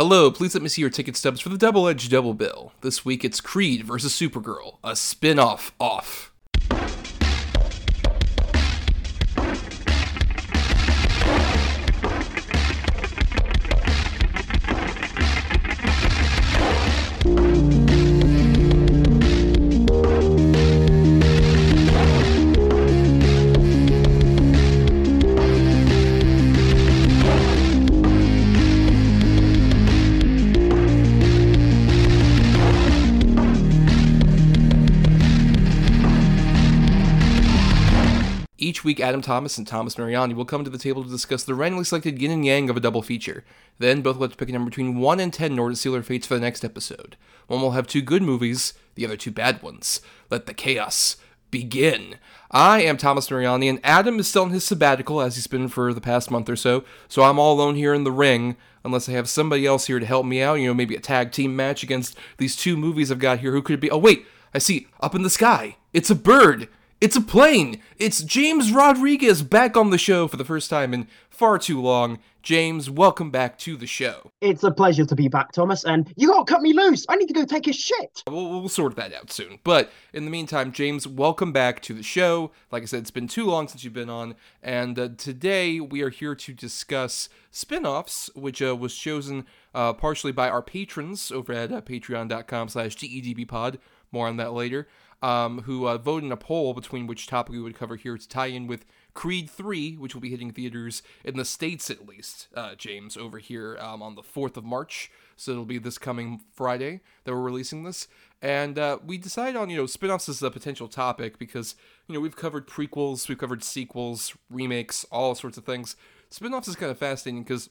Hello, please let me see your ticket stubs for the double edged Double Bill. This week it's Creed versus Supergirl, a spin off off. Adam Thomas and Thomas Mariani will come to the table to discuss the randomly selected yin and yang of a double feature. Then, both will have to pick a number between 1 and 10 in order to seal their fates for the next episode. One will have two good movies, the other two bad ones. Let the chaos begin. I am Thomas Mariani, and Adam is still in his sabbatical, as he's been for the past month or so, so I'm all alone here in the ring, unless I have somebody else here to help me out, you know, maybe a tag team match against these two movies I've got here. Who could be? Oh, wait, I see, up in the sky. It's a bird. It's a plane! It's James Rodriguez back on the show for the first time in far too long. James, welcome back to the show. It's a pleasure to be back, Thomas, and you gotta cut me loose! I need to go take a shit! We'll, we'll sort that out soon. But in the meantime, James, welcome back to the show. Like I said, it's been too long since you've been on, and uh, today we are here to discuss spin offs, which uh, was chosen uh, partially by our patrons over at uh, patreon.com slash gedbpod. More on that later um, who uh, voted in a poll between which topic we would cover here to tie in with Creed 3, which will be hitting theaters in the States at least, uh, James, over here um, on the 4th of March. So it'll be this coming Friday that we're releasing this. And uh, we decided on, you know, spin offs as a potential topic because, you know, we've covered prequels, we've covered sequels, remakes, all sorts of things. Spin offs is kind of fascinating because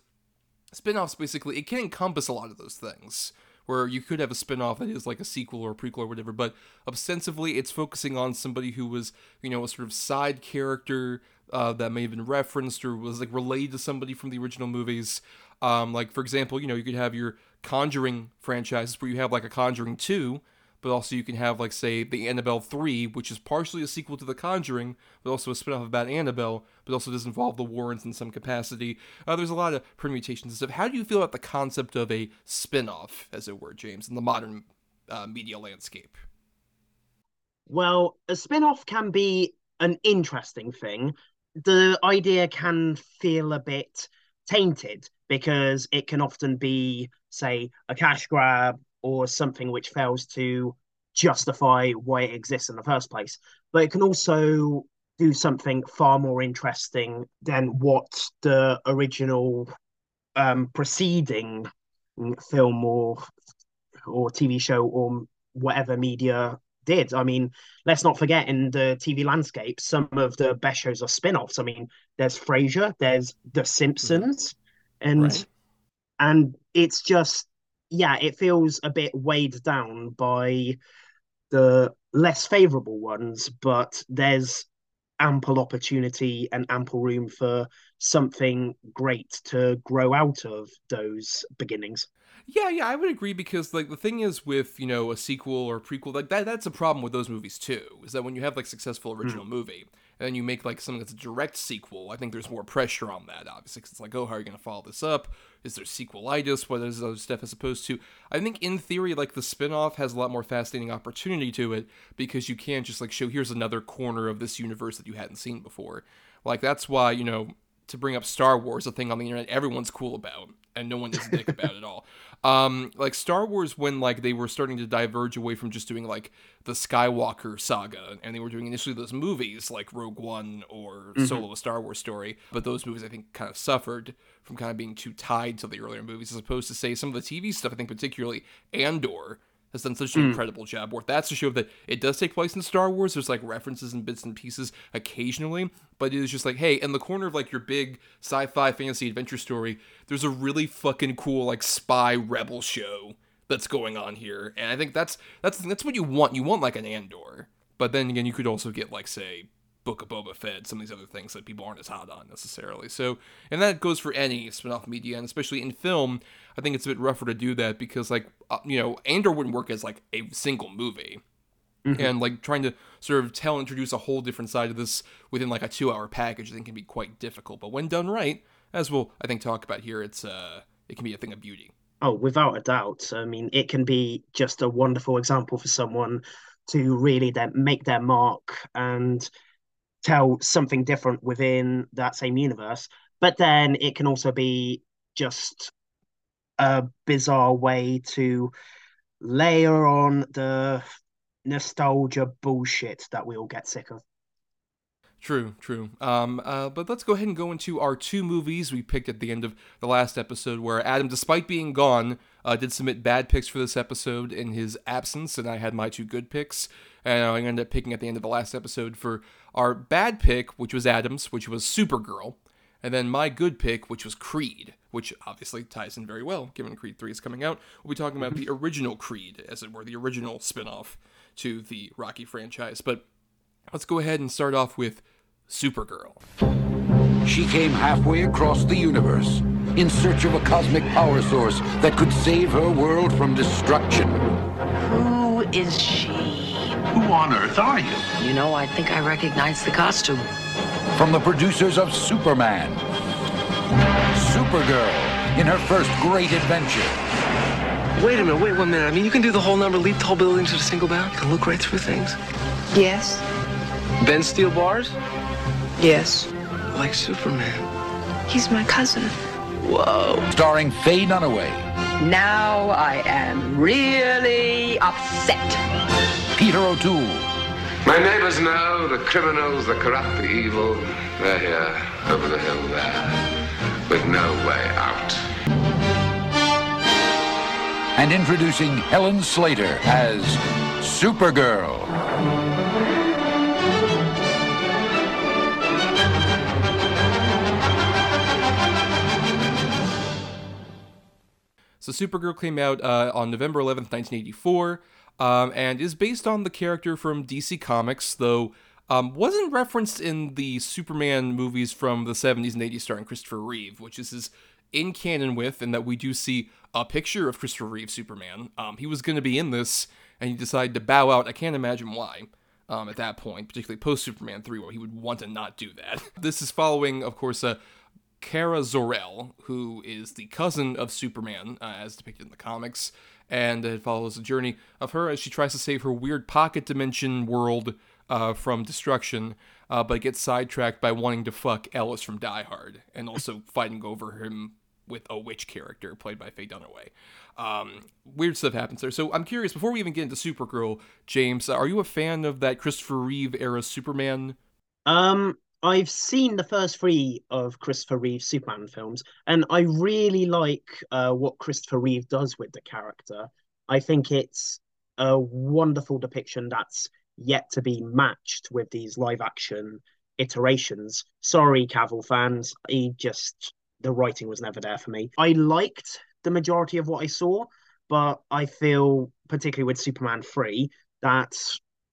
spin offs basically, it can encompass a lot of those things where you could have a spin-off that is like a sequel or a prequel or whatever but ostensibly it's focusing on somebody who was you know a sort of side character uh, that may have been referenced or was like related to somebody from the original movies. Um, like for example you know you could have your conjuring franchises where you have like a conjuring 2 but also you can have like say the Annabelle 3, which is partially a sequel to The Conjuring, but also a spin-off about Annabelle, but also does involve the Warrens in some capacity. Uh, there's a lot of permutations and stuff. How do you feel about the concept of a spin-off, as it were, James, in the modern uh, media landscape? Well, a spin-off can be an interesting thing. The idea can feel a bit tainted because it can often be, say, a cash grab or something which fails to justify why it exists in the first place. But it can also do something far more interesting than what the original um, preceding film or or TV show or whatever media did. I mean, let's not forget in the TV landscape, some of the best shows are spin-offs. I mean, there's Frasier, there's The Simpsons, and right. and it's just yeah, it feels a bit weighed down by the less favorable ones, but there's ample opportunity and ample room for something great to grow out of those beginnings. Yeah, yeah, I would agree because like the thing is with, you know, a sequel or prequel, like that that's a problem with those movies too. Is that when you have like successful original mm. movie, and you make like something that's a direct sequel, I think there's more pressure on that, obviously, because it's like, oh, how are you going to follow this up? Is there sequelitis? What is other stuff as opposed to? I think in theory, like the spinoff has a lot more fascinating opportunity to it because you can't just like show here's another corner of this universe that you hadn't seen before. Like that's why you know to bring up Star Wars, a thing on the internet everyone's cool about, and no one is dick about it all. Um, like Star Wars, when like they were starting to diverge away from just doing like the Skywalker saga, and they were doing initially those movies like Rogue One or mm-hmm. Solo, a Star Wars story, but those movies I think kind of suffered from kind of being too tied to the earlier movies, as opposed to say some of the TV stuff. I think particularly Andor has done such an mm. incredible job. Where that's to show that it does take place in Star Wars. There's like references and bits and pieces occasionally, but it is just like, hey, in the corner of like your big sci-fi fantasy adventure story, there's a really fucking cool like spy rebel show that's going on here, and I think that's that's that's what you want. You want like an Andor, but then again, you could also get like say Book of Boba Fett, some of these other things that people aren't as hot on necessarily. So, and that goes for any spin-off media, and especially in film, I think it's a bit rougher to do that because, like, uh, you know, Andor wouldn't work as like a single movie. Mm-hmm. And like trying to sort of tell, introduce a whole different side of this within like a two-hour package, I think can be quite difficult. But when done right, as we'll I think talk about here, it's uh, it can be a thing of beauty. Oh, without a doubt. I mean, it can be just a wonderful example for someone to really then make their mark and tell something different within that same universe. But then it can also be just a bizarre way to layer on the nostalgia bullshit that we all get sick of. True, true. Um, uh, but let's go ahead and go into our two movies we picked at the end of the last episode, where Adam, despite being gone, uh, did submit bad picks for this episode in his absence, and I had my two good picks. And I ended up picking at the end of the last episode for our bad pick, which was Adams, which was Supergirl, and then my good pick, which was Creed, which obviously ties in very well, given Creed 3 is coming out. We'll be talking about the original Creed, as it were, the original spin off to the Rocky franchise. But let's go ahead and start off with Supergirl. She came halfway across the universe in search of a cosmic power source that could save her world from destruction. Who is she? Who on earth are you? You know, I think I recognize the costume. From the producers of Superman, Supergirl in her first great adventure. Wait a minute, wait one minute. I mean, you can do the whole number, leap tall buildings at a single bound. You can look right through things. Yes. Bend steel bars? Yes. Like Superman. He's my cousin. Whoa. Starring Faye Dunaway, Now I am really upset. Peter O'Toole, My neighbors know the criminals, the corrupt, the evil. They're here, over the hill there, with no way out. and introducing Helen Slater as Supergirl. So Supergirl came out uh, on November 11th, 1984, um, and is based on the character from DC Comics, though um, wasn't referenced in the Superman movies from the 70s and 80s starring Christopher Reeve, which is his in canon with, and that we do see a picture of Christopher Reeve Superman. Um, he was going to be in this, and he decided to bow out. I can't imagine why. Um, at that point, particularly post Superman 3, where he would want to not do that. This is following, of course, uh, Kara Zor-El, who is the cousin of Superman, uh, as depicted in the comics, and it follows the journey of her as she tries to save her weird pocket dimension world uh, from destruction, uh, but gets sidetracked by wanting to fuck Ellis from Die Hard, and also fighting over him with a witch character played by Faye Dunaway. Um, weird stuff happens there. So I'm curious, before we even get into Supergirl, James, are you a fan of that Christopher Reeve era Superman? Um, I've seen the first three of Christopher Reeve's Superman films, and I really like uh, what Christopher Reeve does with the character. I think it's a wonderful depiction that's yet to be matched with these live action iterations. Sorry, Cavill fans, he just the writing was never there for me. I liked the majority of what I saw, but I feel particularly with Superman 3 that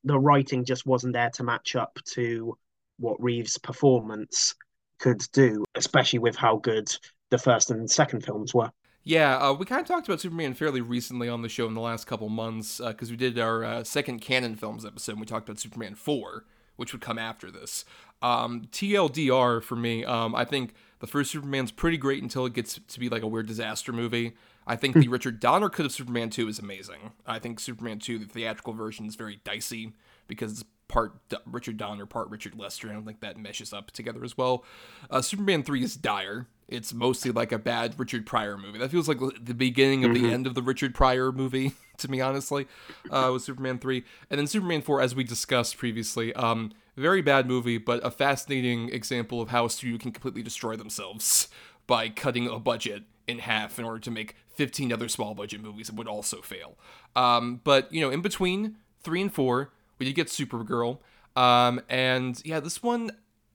the writing just wasn't there to match up to what Reeves' performance could do, especially with how good the first and second films were. Yeah, uh, we kind of talked about Superman fairly recently on the show in the last couple months because we did our uh, second canon films episode. and We talked about Superman 4, which would come after this. Um, TLDR for me, um, I think the first Superman's pretty great until it gets to be like a weird disaster movie. I think the Richard Donner cut of Superman 2 is amazing. I think Superman 2, the theatrical version, is very dicey because it's part D- Richard Donner, part Richard Lester. I don't think that meshes up together as well. Uh, Superman 3 is dire. It's mostly like a bad Richard Pryor movie. That feels like the beginning of the end of the Richard Pryor movie, to me, honestly, uh, with Superman 3. And then Superman 4, as we discussed previously, um, very bad movie, but a fascinating example of how a studio can completely destroy themselves by cutting a budget in half in order to make 15 other small budget movies that would also fail. Um, but, you know, in between three and four, we did get Supergirl. Um, and yeah, this one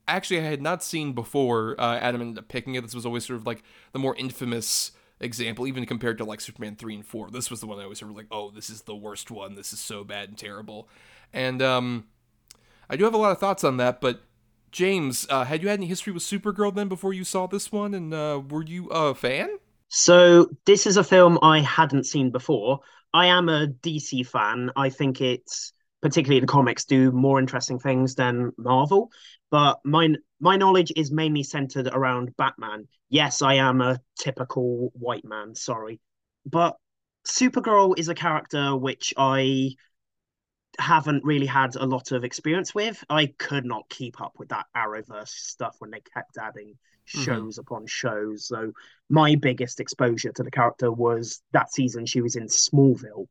actually I had not seen before. Uh, Adam ended up picking it. This was always sort of like the more infamous example, even compared to like Superman 3 and 4. This was the one I was sort of like, oh, this is the worst one. This is so bad and terrible. And um, I do have a lot of thoughts on that, but James, uh, had you had any history with Supergirl then before you saw this one? And uh, were you a fan? So this is a film I hadn't seen before. I am a DC fan. I think it's particularly in comics do more interesting things than Marvel, but my my knowledge is mainly centered around Batman. Yes, I am a typical white man. Sorry. but Supergirl is a character which I haven't really had a lot of experience with. I could not keep up with that Arrowverse stuff when they kept adding shows mm-hmm. upon shows. So my biggest exposure to the character was that season she was in Smallville.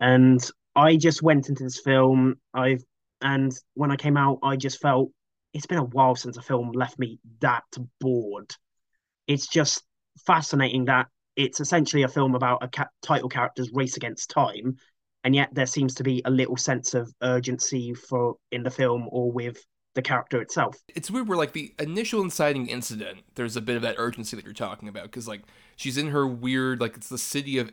And I just went into this film. I've and when I came out, I just felt it's been a while since a film left me that bored. It's just fascinating that it's essentially a film about a ca- title character's race against time, and yet there seems to be a little sense of urgency for in the film or with the character itself. It's weird where like the initial inciting incident, there's a bit of that urgency that you're talking about because like she's in her weird like it's the city of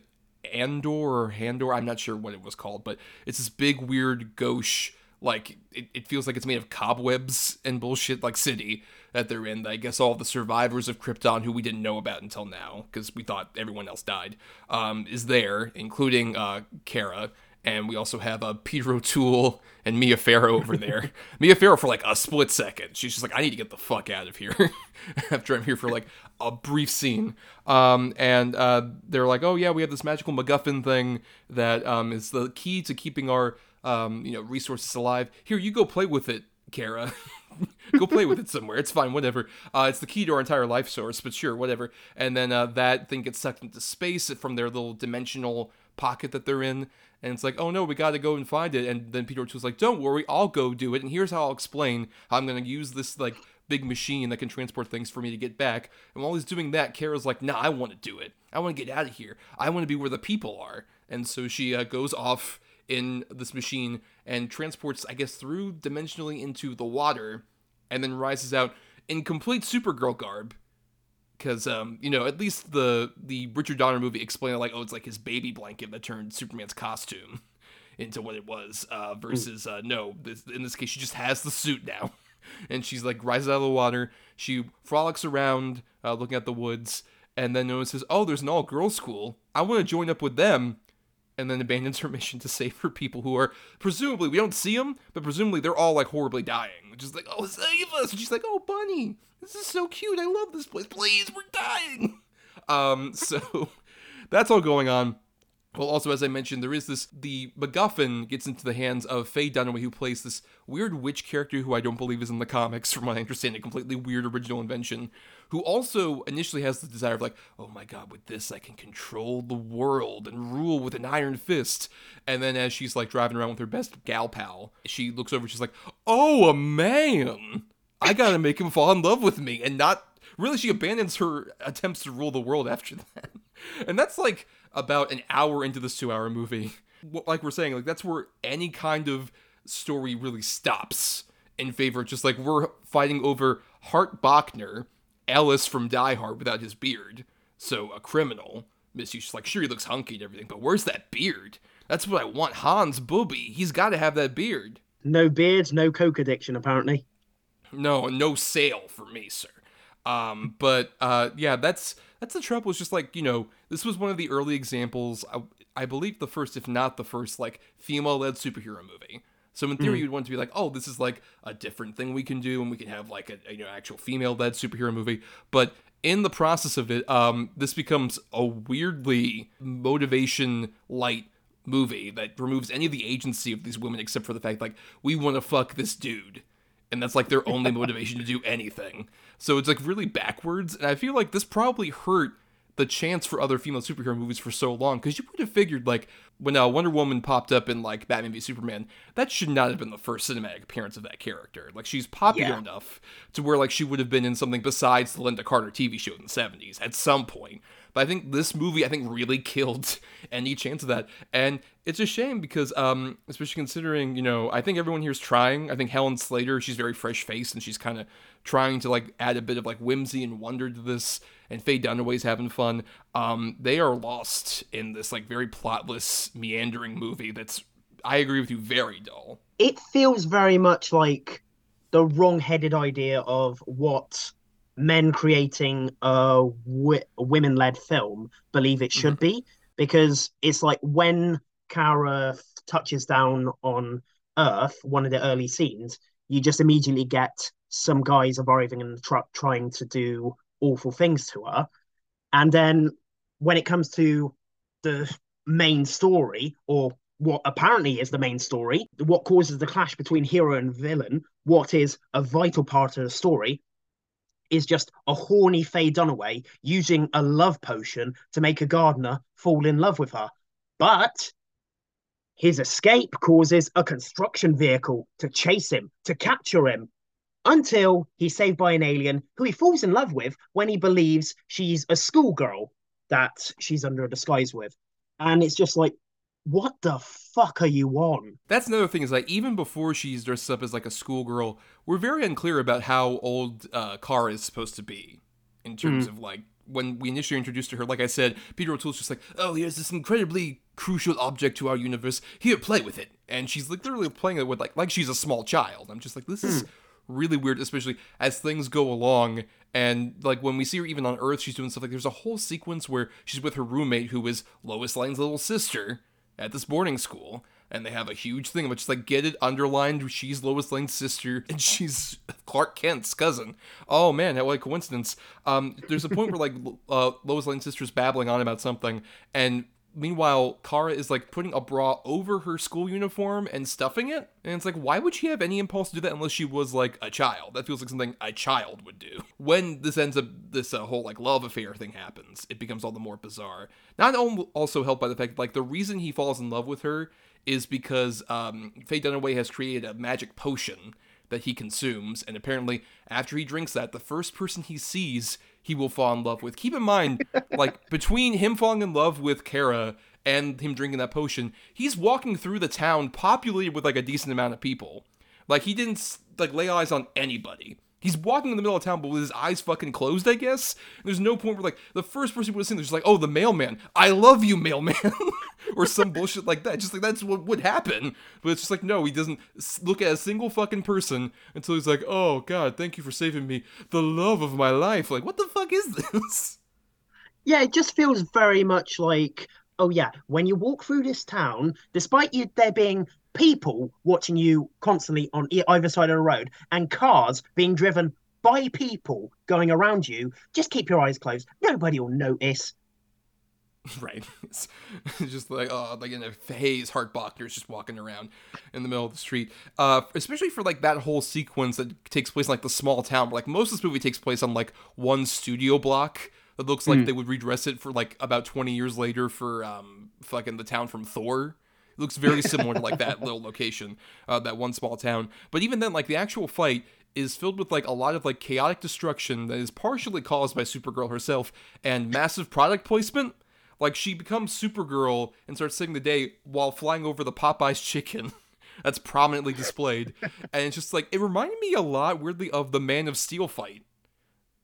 Andor or Handor, I'm not sure what it was called, but it's this big weird gauche like it, it feels like it's made of cobwebs and bullshit like city that they're in i guess all the survivors of krypton who we didn't know about until now because we thought everyone else died um, is there including uh, kara and we also have uh, Peter O'Toole and Mia Farrow over there. Mia Farrow for like a split second. She's just like, I need to get the fuck out of here after I'm here for like a brief scene. Um, and uh, they're like, oh yeah, we have this magical MacGuffin thing that um, is the key to keeping our um, you know, resources alive. Here, you go play with it, Kara. go play with it somewhere. It's fine, whatever. Uh, it's the key to our entire life source, but sure, whatever. And then uh, that thing gets sucked into space from their little dimensional pocket that they're in. And it's like, oh no, we got to go and find it. And then Peter O'Toole's like, don't worry, I'll go do it. And here's how I'll explain how I'm going to use this like big machine that can transport things for me to get back. And while he's doing that, Kara's like, nah, I want to do it. I want to get out of here. I want to be where the people are. And so she uh, goes off in this machine and transports, I guess, through dimensionally into the water, and then rises out in complete Supergirl garb. Because um, you know, at least the the Richard Donner movie explained it like, oh, it's like his baby blanket that turned Superman's costume into what it was. Uh, versus uh, no, this, in this case, she just has the suit now, and she's like rises out of the water. She frolics around, uh, looking at the woods, and then notices, oh, there's an all girls school. I want to join up with them and then abandons her mission to save her people who are presumably we don't see them, but presumably they're all like horribly dying. Which is like, oh, save us! And she's like, oh, bunny, this is so cute. I love this place. Please, we're dying. Um, so that's all going on. Well, also, as I mentioned, there is this the MacGuffin gets into the hands of Faye Dunaway, who plays this weird witch character who I don't believe is in the comics, from what I understand, a completely weird original invention, who also initially has the desire of, like, oh my god, with this I can control the world and rule with an iron fist. And then as she's like driving around with her best gal pal, she looks over, she's like, oh, a man! I gotta make him fall in love with me, and not. Really, she abandons her attempts to rule the world after that. And that's like about an hour into this two hour movie. Like we're saying, like that's where any kind of story really stops in favor of just like we're fighting over Hart Bochner, Ellis from Die Hard without his beard. So a criminal. Miss like, sure he looks hunky and everything, but where's that beard? That's what I want. Hans Booby. He's got to have that beard. No beards, no coke addiction, apparently. No, no sale for me, sir. Um, but uh, yeah, that's that's the trouble. It's just like you know, this was one of the early examples. I, I believe the first, if not the first, like female-led superhero movie. So in theory, mm. you'd want to be like, oh, this is like a different thing we can do, and we can have like a, a you know actual female-led superhero movie. But in the process of it, um, this becomes a weirdly motivation light movie that removes any of the agency of these women except for the fact like we want to fuck this dude and that's like their only motivation to do anything so it's like really backwards, and I feel like this probably hurt the chance for other female superhero movies for so long because you would have figured like when uh, Wonder Woman popped up in like Batman v Superman, that should not have been the first cinematic appearance of that character. Like she's popular yeah. enough to where like she would have been in something besides the Lynda Carter TV show in the '70s at some point. But I think this movie, I think, really killed any chance of that. And it's a shame because, um, especially considering, you know, I think everyone here is trying. I think Helen Slater, she's very fresh faced and she's kind of trying to like add a bit of like whimsy and wonder to this. And Faye Dunaway's having fun. Um, they are lost in this like very plotless, meandering movie that's, I agree with you, very dull. It feels very much like the wrong-headed idea of what men creating a, w- women-led film believe it should mm-hmm. be because it's like when Kara touches down on Earth, one of the early scenes, you just immediately get some guys arriving in the truck trying to do awful things to her, and then when it comes to the main story, or what apparently is the main story, what causes the clash between hero and villain, what is a vital part of the story, is just a horny Faye Dunaway using a love potion to make a gardener fall in love with her. But his escape causes a construction vehicle to chase him, to capture him, until he's saved by an alien who he falls in love with when he believes she's a schoolgirl that she's under a disguise with. And it's just like, what the fuck are you on? That's another thing is like even before she's dressed up as like a schoolgirl, we're very unclear about how old uh, Kara is supposed to be in terms of like when we initially introduced to her. Like I said, Peter O'Toole's just like, oh, here's this incredibly crucial object to our universe. Here, play with it, and she's like literally playing it with like like she's a small child. I'm just like, this is really weird, especially as things go along. And like when we see her even on Earth, she's doing stuff like there's a whole sequence where she's with her roommate who is Lois Lane's little sister at this boarding school. And they have a huge thing which is like get it underlined. She's Lois Lane's sister, and she's Clark Kent's cousin. Oh man, what a coincidence! Um, there's a point where like uh, Lois Lane's sister's babbling on about something, and meanwhile Kara is like putting a bra over her school uniform and stuffing it, and it's like why would she have any impulse to do that unless she was like a child? That feels like something a child would do. When this ends up, this uh, whole like love affair thing happens, it becomes all the more bizarre. Not al- also helped by the fact like the reason he falls in love with her is because um, Faye Dunaway has created a magic potion that he consumes, and apparently after he drinks that, the first person he sees he will fall in love with. Keep in mind, like between him falling in love with Kara and him drinking that potion, he's walking through the town populated with like a decent amount of people. Like he didn't like lay eyes on anybody. He's walking in the middle of town, but with his eyes fucking closed, I guess. There's no point where like the first person would have seen there's like, oh, the mailman. I love you, mailman, or some bullshit like that. Just like that's what would happen. But it's just like no, he doesn't look at a single fucking person until he's like, oh god, thank you for saving me, the love of my life. Like what the fuck is this? Yeah, it just feels very much like, oh yeah, when you walk through this town, despite you there being people watching you constantly on either side of the road and cars being driven by people going around you, just keep your eyes closed. Nobody will notice. right. It's, just like oh, like in a haze, Hart Bochner's just walking around in the middle of the street. Uh, especially for like that whole sequence that takes place in like the small town. Where, like most of this movie takes place on like one studio block. That looks like they would redress it for like about twenty years later for um fucking the town from Thor. It looks very similar to like that little location, uh, that one small town. But even then, like the actual fight is filled with like a lot of like chaotic destruction that is partially caused by Supergirl herself and massive product placement. Like she becomes Supergirl and starts saving the day while flying over the Popeyes chicken. That's prominently displayed, and it's just like it reminded me a lot, weirdly, of the Man of Steel fight,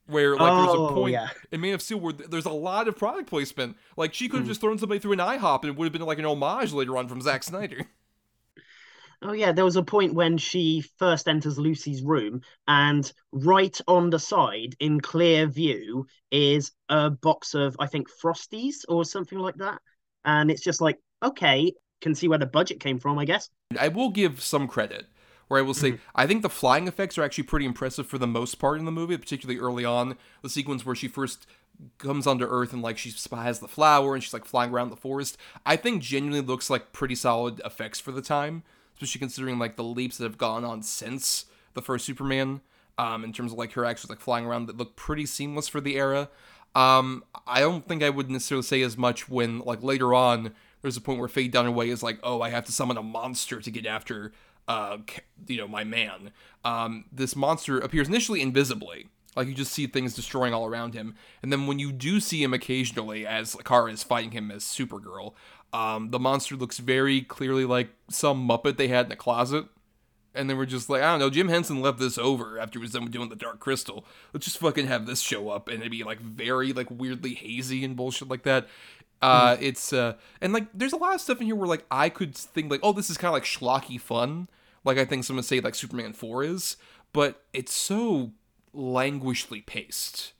where like there's Oh, a point yeah. in Man of Steel where there's a lot of product placement. Like she could have hmm. just thrown somebody through an IHOP, and it would have been like an homage later on from Zack Snyder. Oh yeah, there was a point when she first enters Lucy's room, and right on the side, in clear view, is a box of I think Frosties or something like that. And it's just like, okay, can see where the budget came from, I guess. I will give some credit. Where I will say, I think the flying effects are actually pretty impressive for the most part in the movie, particularly early on. The sequence where she first comes onto Earth and like she has the flower and she's like flying around the forest. I think genuinely looks like pretty solid effects for the time, especially considering like the leaps that have gone on since the first Superman. Um, in terms of like her actually like flying around that look pretty seamless for the era. Um, I don't think I would necessarily say as much when like later on there's a point where Faye Dunaway is like, oh, I have to summon a monster to get after uh, you know, my man. Um, this monster appears initially invisibly, like you just see things destroying all around him, and then when you do see him occasionally, as Kara is fighting him as Supergirl, um, the monster looks very clearly like some Muppet they had in a closet. And they we're just like, I don't know, Jim Henson left this over after he was done with doing the Dark Crystal. Let's just fucking have this show up and it'd be like very like weirdly hazy and bullshit like that. Uh, it's uh, and like there's a lot of stuff in here where like I could think like, oh, this is kind of like schlocky fun, like I think someone say like Superman Four is, but it's so languishly paced.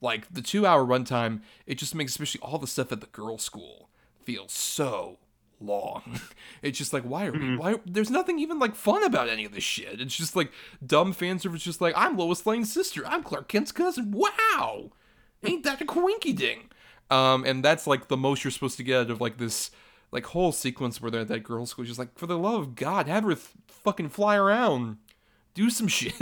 Like the two hour runtime, it just makes especially all the stuff at the girl school feel so long. It's just like why are we why there's nothing even like fun about any of this shit. It's just like dumb fan service just like I'm Lois Lane's sister. I'm Clark Kent's cousin. Wow. Ain't that a coinky ding? Um, and that's like the most you're supposed to get out of like this like whole sequence where they're at that girls' school. Just like, for the love of God, have her th- fucking fly around, do some shit.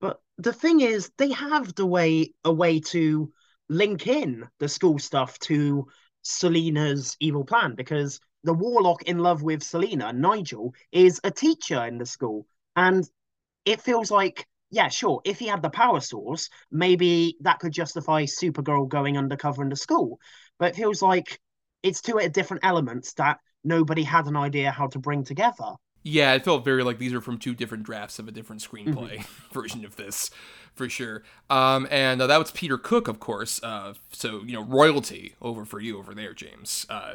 But the thing is, they have the way a way to link in the school stuff to Selena's evil plan because the warlock in love with Selena, Nigel, is a teacher in the school. And it feels like, yeah, sure, if he had the power source, maybe that could justify Supergirl going undercover in the school. But it feels like it's two different elements that nobody had an idea how to bring together. Yeah, it felt very like these are from two different drafts of a different screenplay mm-hmm. version of this, for sure. Um, and uh, that was Peter Cook, of course. Uh, so you know, royalty over for you over there, James. Uh,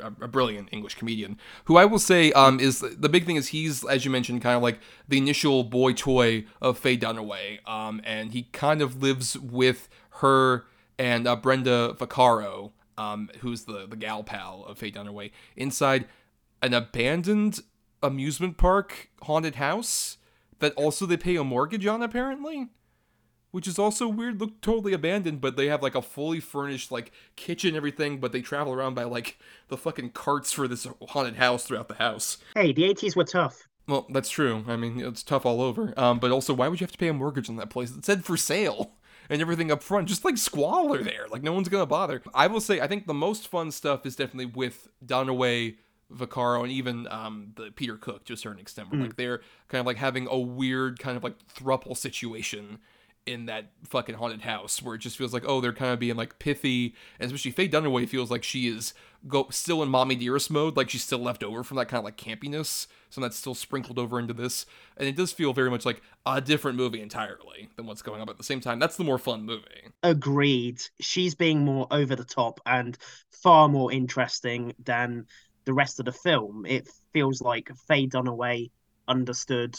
a, a, brilliant English comedian who I will say um, is the big thing is he's as you mentioned kind of like the initial boy toy of Faye Dunaway, um, and he kind of lives with her and uh, Brenda Vaccaro, um, who's the the gal pal of Faye Dunaway, inside an abandoned amusement park haunted house that also they pay a mortgage on apparently which is also weird look totally abandoned but they have like a fully furnished like kitchen everything but they travel around by like the fucking carts for this haunted house throughout the house. Hey the 80s were tough. Well that's true. I mean it's tough all over. Um, but also why would you have to pay a mortgage on that place? It said for sale and everything up front just like squalor there. Like no one's gonna bother. I will say i think the most fun stuff is definitely with Dunaway Vaccaro and even um, the Peter Cook to a certain extent, where mm. like they're kind of like having a weird kind of like thruple situation in that fucking haunted house where it just feels like oh they're kind of being like pithy. And especially Faye Dunaway feels like she is go still in Mommie Dearest mode like she's still left over from that kind of like campiness. So that's still sprinkled over into this. And it does feel very much like a different movie entirely than what's going on but at the same time that's the more fun movie. Agreed. She's being more over the top and far more interesting than the rest of the film. It feels like Faye Dunaway understood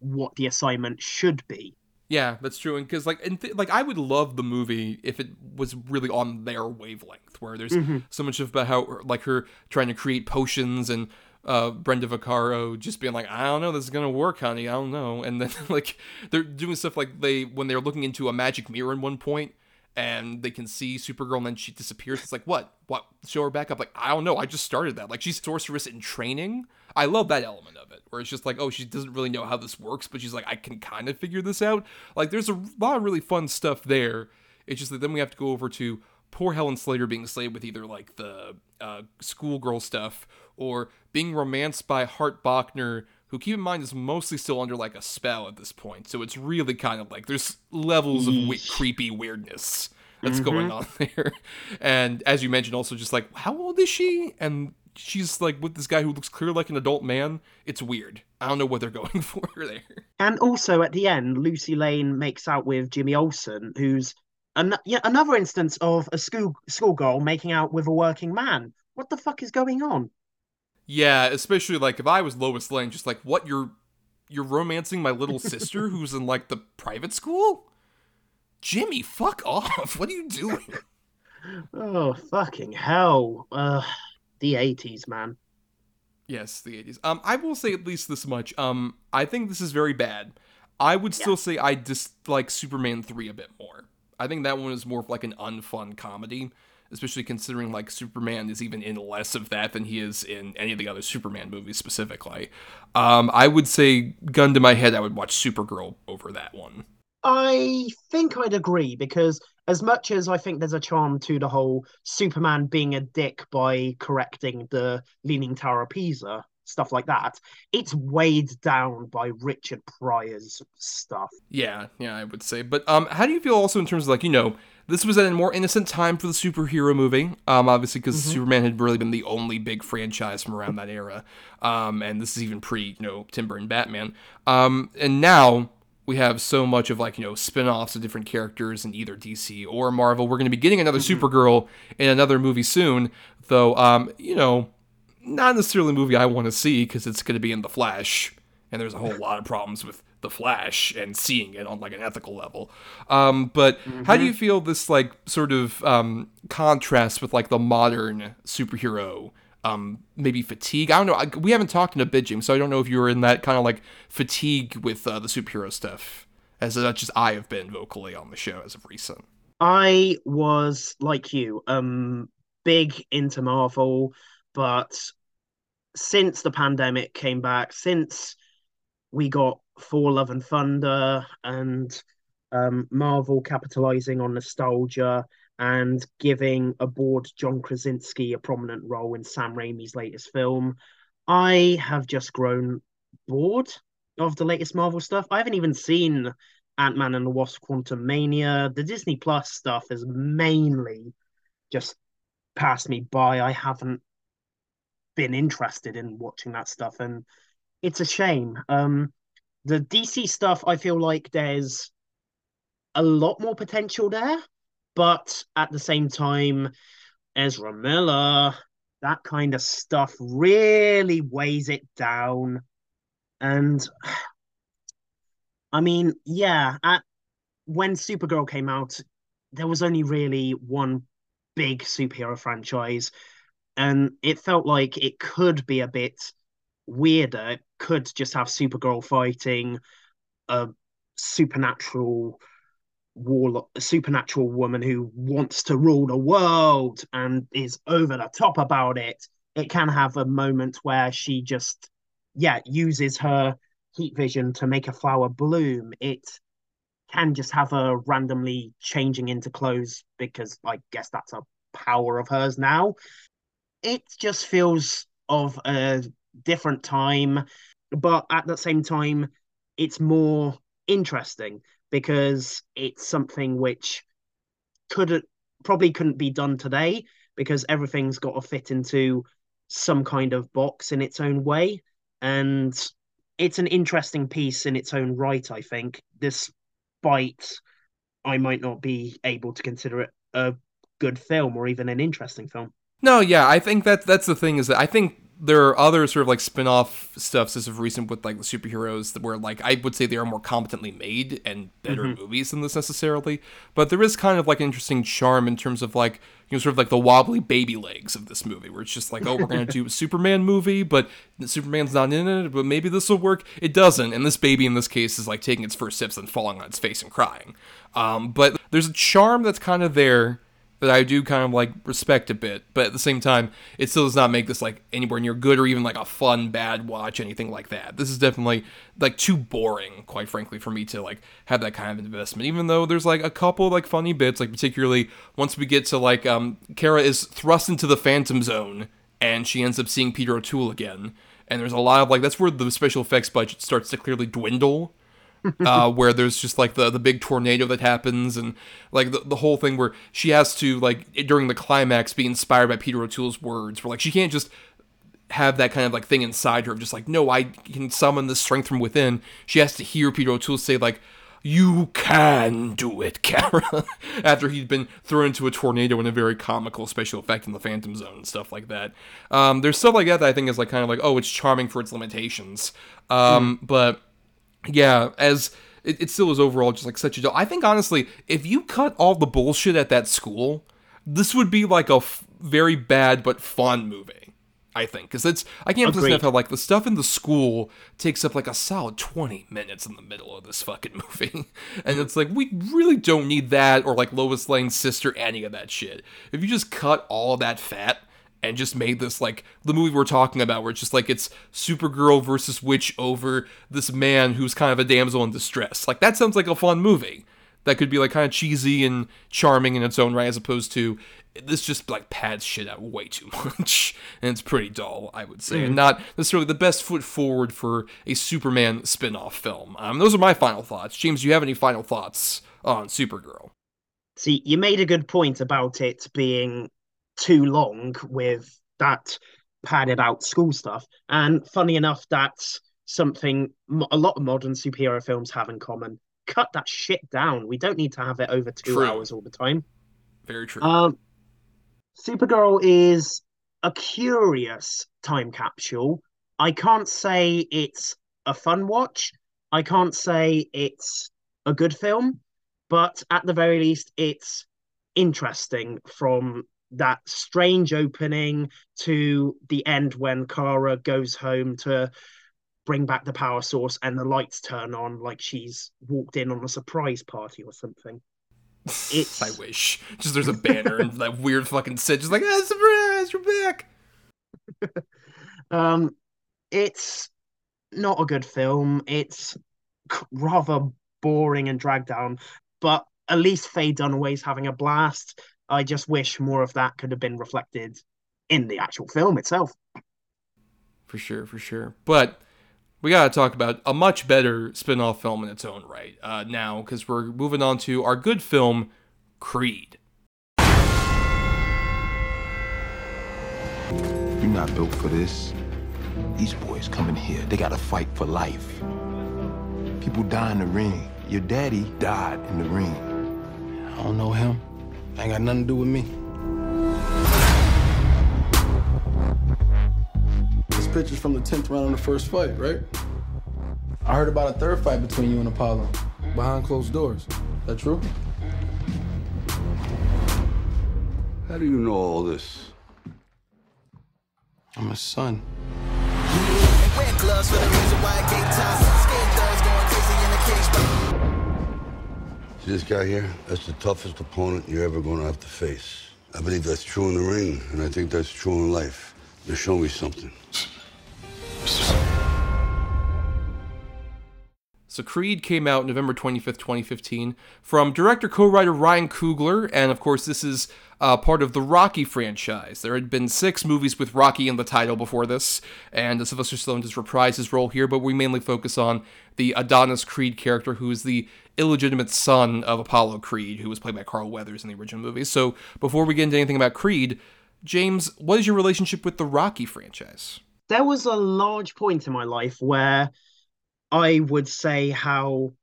what the assignment should be. Yeah, that's true. And because like, and th- like, I would love the movie if it was really on their wavelength, where there's mm-hmm. so much about how like her trying to create potions and uh, Brenda Vaccaro just being like, I don't know, this is gonna work, honey. I don't know. And then like they're doing stuff like they when they're looking into a magic mirror in one point, and they can see Supergirl and then she disappears. It's like, what? What? Show her back up. Like, I don't know. I just started that. Like, she's sorceress in training. I love that element of it, where it's just like, oh, she doesn't really know how this works, but she's like, I can kind of figure this out. Like, there's a lot of really fun stuff there. It's just that then we have to go over to poor Helen Slater being slayed with either like the uh, schoolgirl stuff or being romanced by Hart Bochner, who keep in mind is mostly still under like a spell at this point. So it's really kind of like there's levels of we- creepy weirdness that's mm-hmm. going on there. And as you mentioned, also just like how old is she? And she's like with this guy who looks clearly like an adult man. It's weird. I don't know what they're going for there. And also at the end, Lucy Lane makes out with Jimmy Olsen, who's an- yeah, another instance of a school schoolgirl making out with a working man. What the fuck is going on? Yeah, especially like if I was Lois Lane, just like what you're you're romancing my little sister who's in like the private school? Jimmy, fuck off. What are you doing? oh, fucking hell. Uh the 80s, man. Yes, the 80s. Um I will say at least this much. Um I think this is very bad. I would still yeah. say I dislike Superman 3 a bit more. I think that one is more of like an unfun comedy especially considering like Superman is even in less of that than he is in any of the other Superman movies specifically. Um, I would say, gun to my head, I would watch Supergirl over that one. I think I'd agree because as much as I think there's a charm to the whole Superman being a dick by correcting the Leaning Tower of Pisa stuff like that, it's weighed down by Richard Pryor's stuff. Yeah, yeah, I would say. But um, how do you feel also in terms of like you know this was at a more innocent time for the superhero movie, um, obviously because mm-hmm. Superman had really been the only big franchise from around that era, um, and this is even pre, you know, Tim Burton Batman. Um, and now we have so much of like you know spin-offs of different characters in either DC or Marvel. We're going to be getting another mm-hmm. Supergirl in another movie soon, though. Um, you know, not necessarily a movie I want to see because it's going to be in the Flash, and there's a whole lot of problems with the Flash and seeing it on like an ethical level. Um, but mm-hmm. how do mm-hmm. you feel this like sort of um, contrast with like the modern superhero? Um, maybe fatigue. I don't know. I, we haven't talked in a bit, James, so I don't know if you were in that kind of like fatigue with uh, the superhero stuff, as much as I have been vocally on the show as of recent. I was like you, um, big into Marvel, but since the pandemic came back, since we got Thor Love and Thunder and um, Marvel capitalizing on nostalgia and giving aboard John Krasinski a prominent role in Sam Raimi's latest film, I have just grown bored of the latest Marvel stuff. I haven't even seen Ant Man and the Wasp Quantumania. The Disney Plus stuff is mainly just passed me by. I haven't been interested in watching that stuff, and it's a shame. Um, the DC stuff, I feel like there's a lot more potential there, but at the same time, Ezra Miller, that kind of stuff really weighs it down. And I mean, yeah, at when Supergirl came out, there was only really one big superhero franchise, and it felt like it could be a bit weirder. It could just have Supergirl fighting a supernatural war a supernatural woman who wants to rule the world and is over the top about it. It can have a moment where she just yeah, uses her heat vision to make a flower bloom. It can just have her randomly changing into clothes because I guess that's a power of hers now. It just feels of a different time, but at the same time, it's more interesting because it's something which couldn't probably couldn't be done today because everything's got to fit into some kind of box in its own way. And it's an interesting piece in its own right i think despite i might not be able to consider it a good film or even an interesting film. No yeah i think that that's the thing is that i think there are other sort of like spin-off stuffs as of recent with like the superheroes where like I would say they are more competently made and better mm-hmm. movies than this necessarily. But there is kind of like an interesting charm in terms of like you know sort of like the wobbly baby legs of this movie where it's just like oh we're gonna do a Superman movie but Superman's not in it but maybe this will work. It doesn't and this baby in this case is like taking its first sips and falling on its face and crying. Um, but there's a charm that's kind of there that I do kind of like respect a bit, but at the same time, it still does not make this like anywhere near good or even like a fun bad watch, anything like that. This is definitely like too boring, quite frankly, for me to like have that kind of investment. Even though there's like a couple like funny bits, like particularly once we get to like um Kara is thrust into the Phantom Zone and she ends up seeing Peter O'Toole again, and there's a lot of like that's where the special effects budget starts to clearly dwindle uh, where there's just like the the big tornado that happens and like the, the whole thing where she has to like during the climax be inspired by Peter O'Toole's words where like she can't just have that kind of like thing inside her of just like no I can summon the strength from within she has to hear Peter O'Toole say like you can do it, Kara. After he'd been thrown into a tornado in a very comical special effect in the Phantom Zone and stuff like that. Um, there's stuff like that that I think is like kind of like, oh, it's charming for its limitations. Um, mm. But yeah, as it, it still is overall just like such a. I think honestly, if you cut all the bullshit at that school, this would be like a f- very bad but fun movie. I think because it's I can't enough how like the stuff in the school takes up like a solid twenty minutes in the middle of this fucking movie, and it's like we really don't need that or like Lois Lane's sister any of that shit. If you just cut all that fat and just made this like the movie we're talking about, where it's just like it's Supergirl versus Witch over this man who's kind of a damsel in distress. Like that sounds like a fun movie that could be like kind of cheesy and charming in its own right, as opposed to this just like pads shit out way too much, and it's pretty dull, I would say, mm. and not necessarily the best foot forward for a Superman spin-off film. Um, those are my final thoughts. James, do you have any final thoughts on Supergirl? See, you made a good point about it being too long with that padded out school stuff. And funny enough, that's something a lot of modern superhero films have in common. Cut that shit down. We don't need to have it over two true. hours all the time. Very true. Um, Supergirl is a curious time capsule. I can't say it's a fun watch. I can't say it's a good film, but at the very least, it's interesting from that strange opening to the end when Kara goes home to bring back the power source and the lights turn on like she's walked in on a surprise party or something. It's I wish. Just there's a banner and that weird fucking sit, just like, ah, surprise, you're back. um, it's not a good film. It's rather boring and dragged down, but at least Faye Dunaway's having a blast. I just wish more of that could have been reflected in the actual film itself. For sure, for sure. But we got to talk about a much better spin off film in its own right uh, now, because we're moving on to our good film, Creed. You're not built for this. These boys coming here, they gotta fight for life. People die in the ring. Your daddy died in the ring. I don't know him. Ain't got nothing to do with me. This picture's from the 10th round of the first fight, right? I heard about a third fight between you and Apollo behind closed doors. That true? How do you know all this? I'm his son. See this guy here? That's the toughest opponent you're ever going to have to face. I believe that's true in the ring, and I think that's true in life. Now show me something. So Creed came out November 25th, 2015, from director co-writer Ryan Coogler, and of course this is uh, part of the Rocky franchise. There had been six movies with Rocky in the title before this, and Sylvester Stallone just reprised his role here, but we mainly focus on the Adonis Creed character, who is the illegitimate son of Apollo Creed, who was played by Carl Weathers in the original movie. So before we get into anything about Creed, James, what is your relationship with the Rocky franchise? There was a large point in my life where I would say how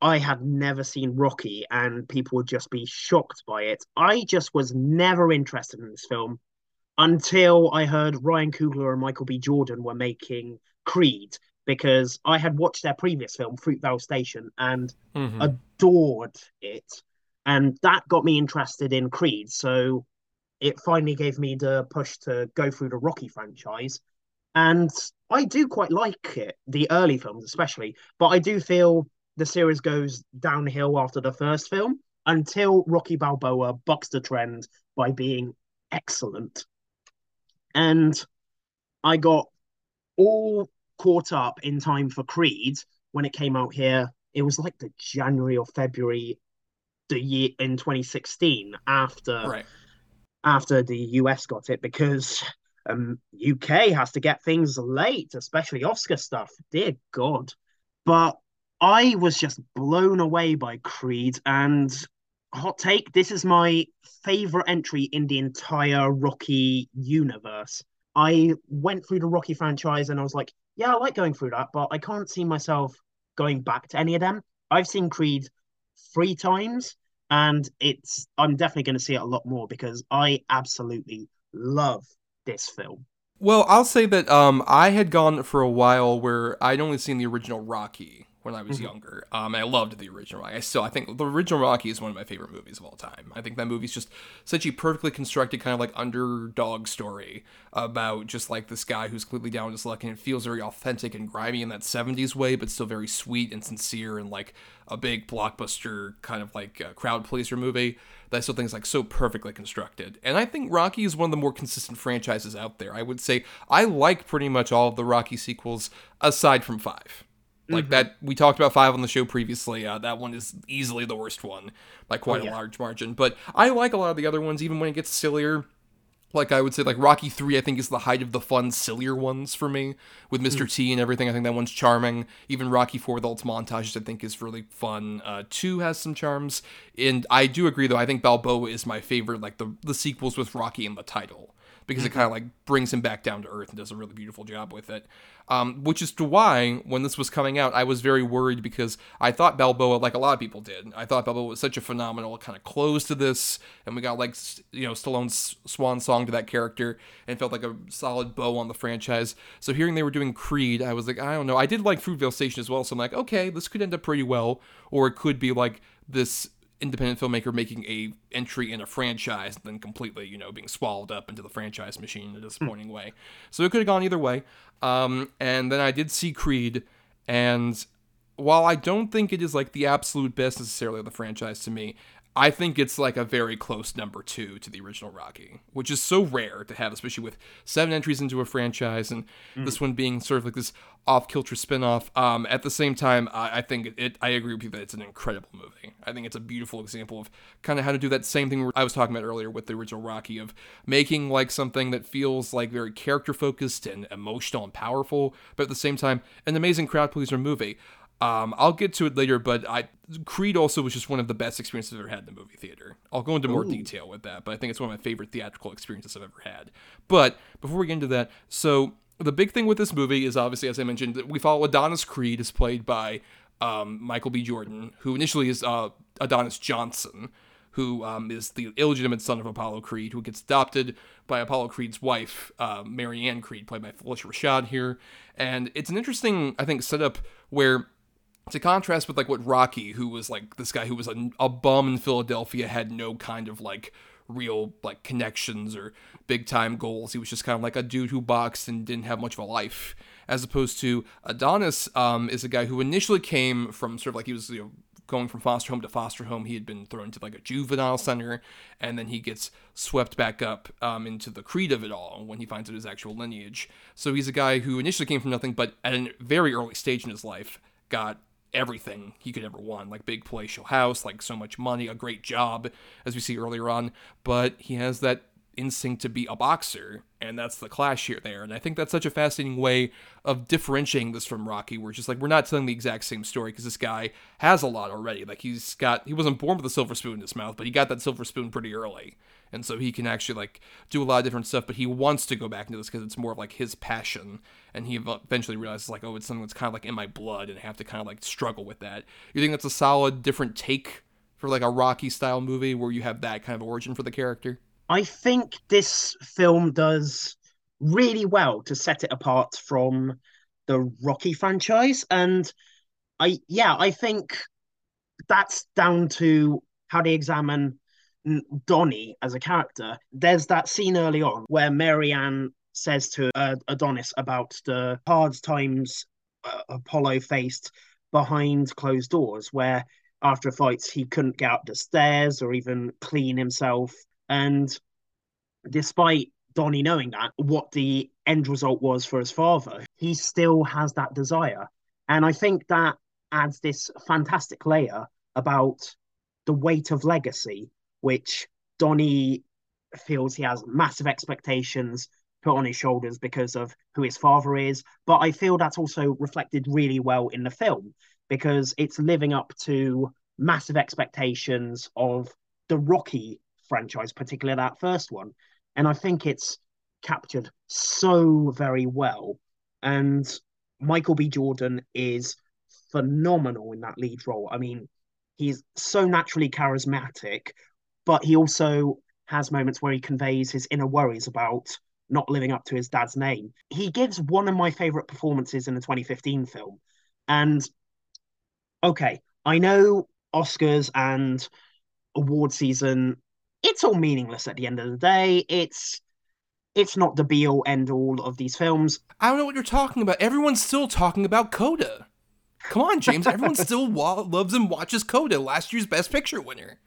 I had never seen Rocky and people would just be shocked by it. I just was never interested in this film until I heard Ryan Coogler and Michael B. Jordan were making Creed because I had watched their previous film, Fruitvale Station, and Mhm. adored it. And that got me interested in Creed. So it finally gave me the push to go through the Rocky franchise. And I do quite like it, the early films especially, but I do feel the series goes downhill after the first film until Rocky Balboa bucks the trend by being excellent. And I got all caught up in time for Creed when it came out here. It was like the January or February the year in 2016 after Right. after the US got it because um UK has to get things late, especially Oscar stuff. Dear God. But I was just blown away by Creed and hot take, this is my favorite entry in the entire Rocky universe. I went through the Rocky franchise and I was like, yeah, I like going through that, but I can't see myself going back to any of them. I've seen Creed three times and it's I'm definitely going to see it a lot more because I absolutely love this film. Well, I'll say that um, I had gone for a while where I'd only seen the original Rocky when I was Mhm. younger. Um, I loved the original Rocky. I still, I think the original Rocky is one of my favorite movies of all time. I think that movie's just such a perfectly constructed kind of like underdog story about just like this guy who's completely down on his luck, and it feels very authentic and grimy in that '70s way, but still very sweet and sincere and like a big blockbuster kind of like uh, crowd pleaser movie that I still think is like so perfectly constructed. And I think Rocky is one of the more consistent franchises out there. I would say I like pretty much all of the Rocky sequels aside from five. Like Mhm. that, we talked about five on the show previously. Uh, that one is easily the worst one by quite Oh, yeah. a large margin. But I like a lot of the other ones, even when it gets sillier. Like I would say, like Rocky Three, I think is the height of the fun, sillier ones for me with Mr. T and everything. I think that one's charming. Even Rocky Four with all its montages, I think is really fun. Uh, two has some charms, and I do agree though. I think Balboa is my favorite. Like the the sequels with Rocky in the title because it kind of like brings him back down to earth and does a really beautiful job with it. Um, which is to why when this was coming out, I was very worried because I thought Balboa, like a lot of people did, I thought Balboa was such a phenomenal kind of close to this, and we got like you know Stallone's swan song to that character, and felt like a solid bow on the franchise. So hearing they were doing Creed, I was like, I don't know. I did like Fruitvale Station as well, so I'm like, okay, this could end up pretty well, or it could be like this independent filmmaker making a entry in a franchise and then completely you know being swallowed up into the franchise machine in a disappointing way. So it could have gone either way. Um, and then i did see creed. And while i don't think it is like the absolute best necessarily of the franchise to me I think it's like a very close number two to the original Rocky, which is so rare to have, especially with seven entries into a franchise and mm. this one being sort of like this off kilter spinoff. Um, at the same time, I, I, think it, I agree with you that it's an incredible movie. I think it's a beautiful example of kind of how to do that same thing I was talking about earlier with the original Rocky of making like something that feels like very character focused and emotional and powerful, but at the same time, an amazing crowd pleaser movie. Um, I'll get to it later, but I Creed also was just one of the best experiences I've ever had in the movie theater. I'll go into more Ooh. detail with that, but I think it's one of my favorite theatrical experiences I've ever had. But before we get into that, so the big thing with this movie is obviously, as I mentioned, that we follow Adonis Creed, is played by um, Michael B. Jordan, who initially is uh, Adonis Johnson, who um, is the illegitimate son of Apollo Creed, who gets adopted by Apollo Creed's wife, uh, Marianne Creed, played by Phylicia Rashad here. And it's an interesting, I think, setup where to contrast with like what Rocky, who was like this guy who was a, a bum in Philadelphia, had no kind of like real like connections or big time goals. He was just kind of like a dude who boxed and didn't have much of a life. As opposed to Adonis, um, is a guy who initially came from sort of like he was you know, going from foster home to foster home. He had been thrown to like a juvenile center, and then he gets swept back up um, into the creed of it all when he finds out his actual lineage. So he's a guy who initially came from nothing, but at a very early stage in his life got everything he could ever want. Like big palatial house like so much money a great job as we see earlier on. But he has that instinct to be a boxer and that's the clash here there. And i think that's such a fascinating way of differentiating this from rocky where it's just like we're not telling the exact same story because this guy has a lot already. Like he's got he wasn't born with a silver spoon in his mouth but he got that silver spoon pretty early and so he can actually like do a lot of different stuff but he wants to go back into this because it's more of like his passion. And he eventually realizes like oh it's something that's kind of like in my blood and i have to kind of like struggle with that. You think that's a solid different take for like a rocky style movie where you have that kind of origin for the character? I think this film does really well to set it apart from the rocky franchise. And i yeah i think that's down to how they examine Donnie as a character, there's that scene early on where Marianne says to uh, Adonis about the hard times uh, Apollo faced behind closed doors, where after a fights he couldn't get up the stairs or even clean himself. And despite Donnie knowing that, what the end result was for his father, he still has that desire. And I think that adds this fantastic layer about the weight of legacy which Donnie feels he has massive expectations put on his shoulders because of who his father is. But I feel that's also reflected really well in the film because it's living up to massive expectations of the Rocky franchise, particularly that first one. And I think it's captured so very well. And Michael B. Jordan is phenomenal in that lead role. I mean, he's so naturally charismatic but he also has moments where he conveys his inner worries about not living up to his dad's name. He gives one of my favorite performances in the 2015 film. And okay, I know Oscars and award season, it's all meaningless at the end of the day. It's it's not the be all end all of these films. I don't know what you're talking about. Everyone's still talking about Coda. Come on, James. Everyone still wa- loves and watches Coda, last year's Best Picture winner.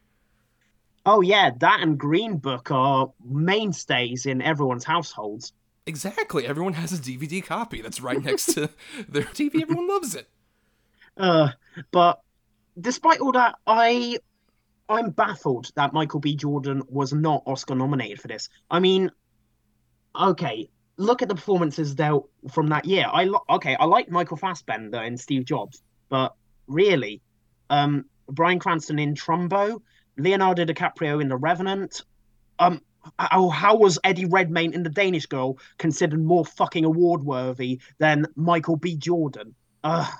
Oh yeah, that and Green Book are mainstays in everyone's households. Exactly. Everyone has a DVD copy that's right next to their TV. Everyone loves it. Uh, but despite all that, I I'm baffled that Michael B. Jordan was not Oscar nominated for this. I mean, okay, look at the performances there from that year. I lo- okay, I like Michael Fassbender and Steve Jobs, but really, um, Bryan Cranston in Trumbo Leonardo DiCaprio in The Revenant. Um, how, how was Eddie Redmayne in The Danish Girl considered more fucking award worthy than Michael B. Jordan? Ugh.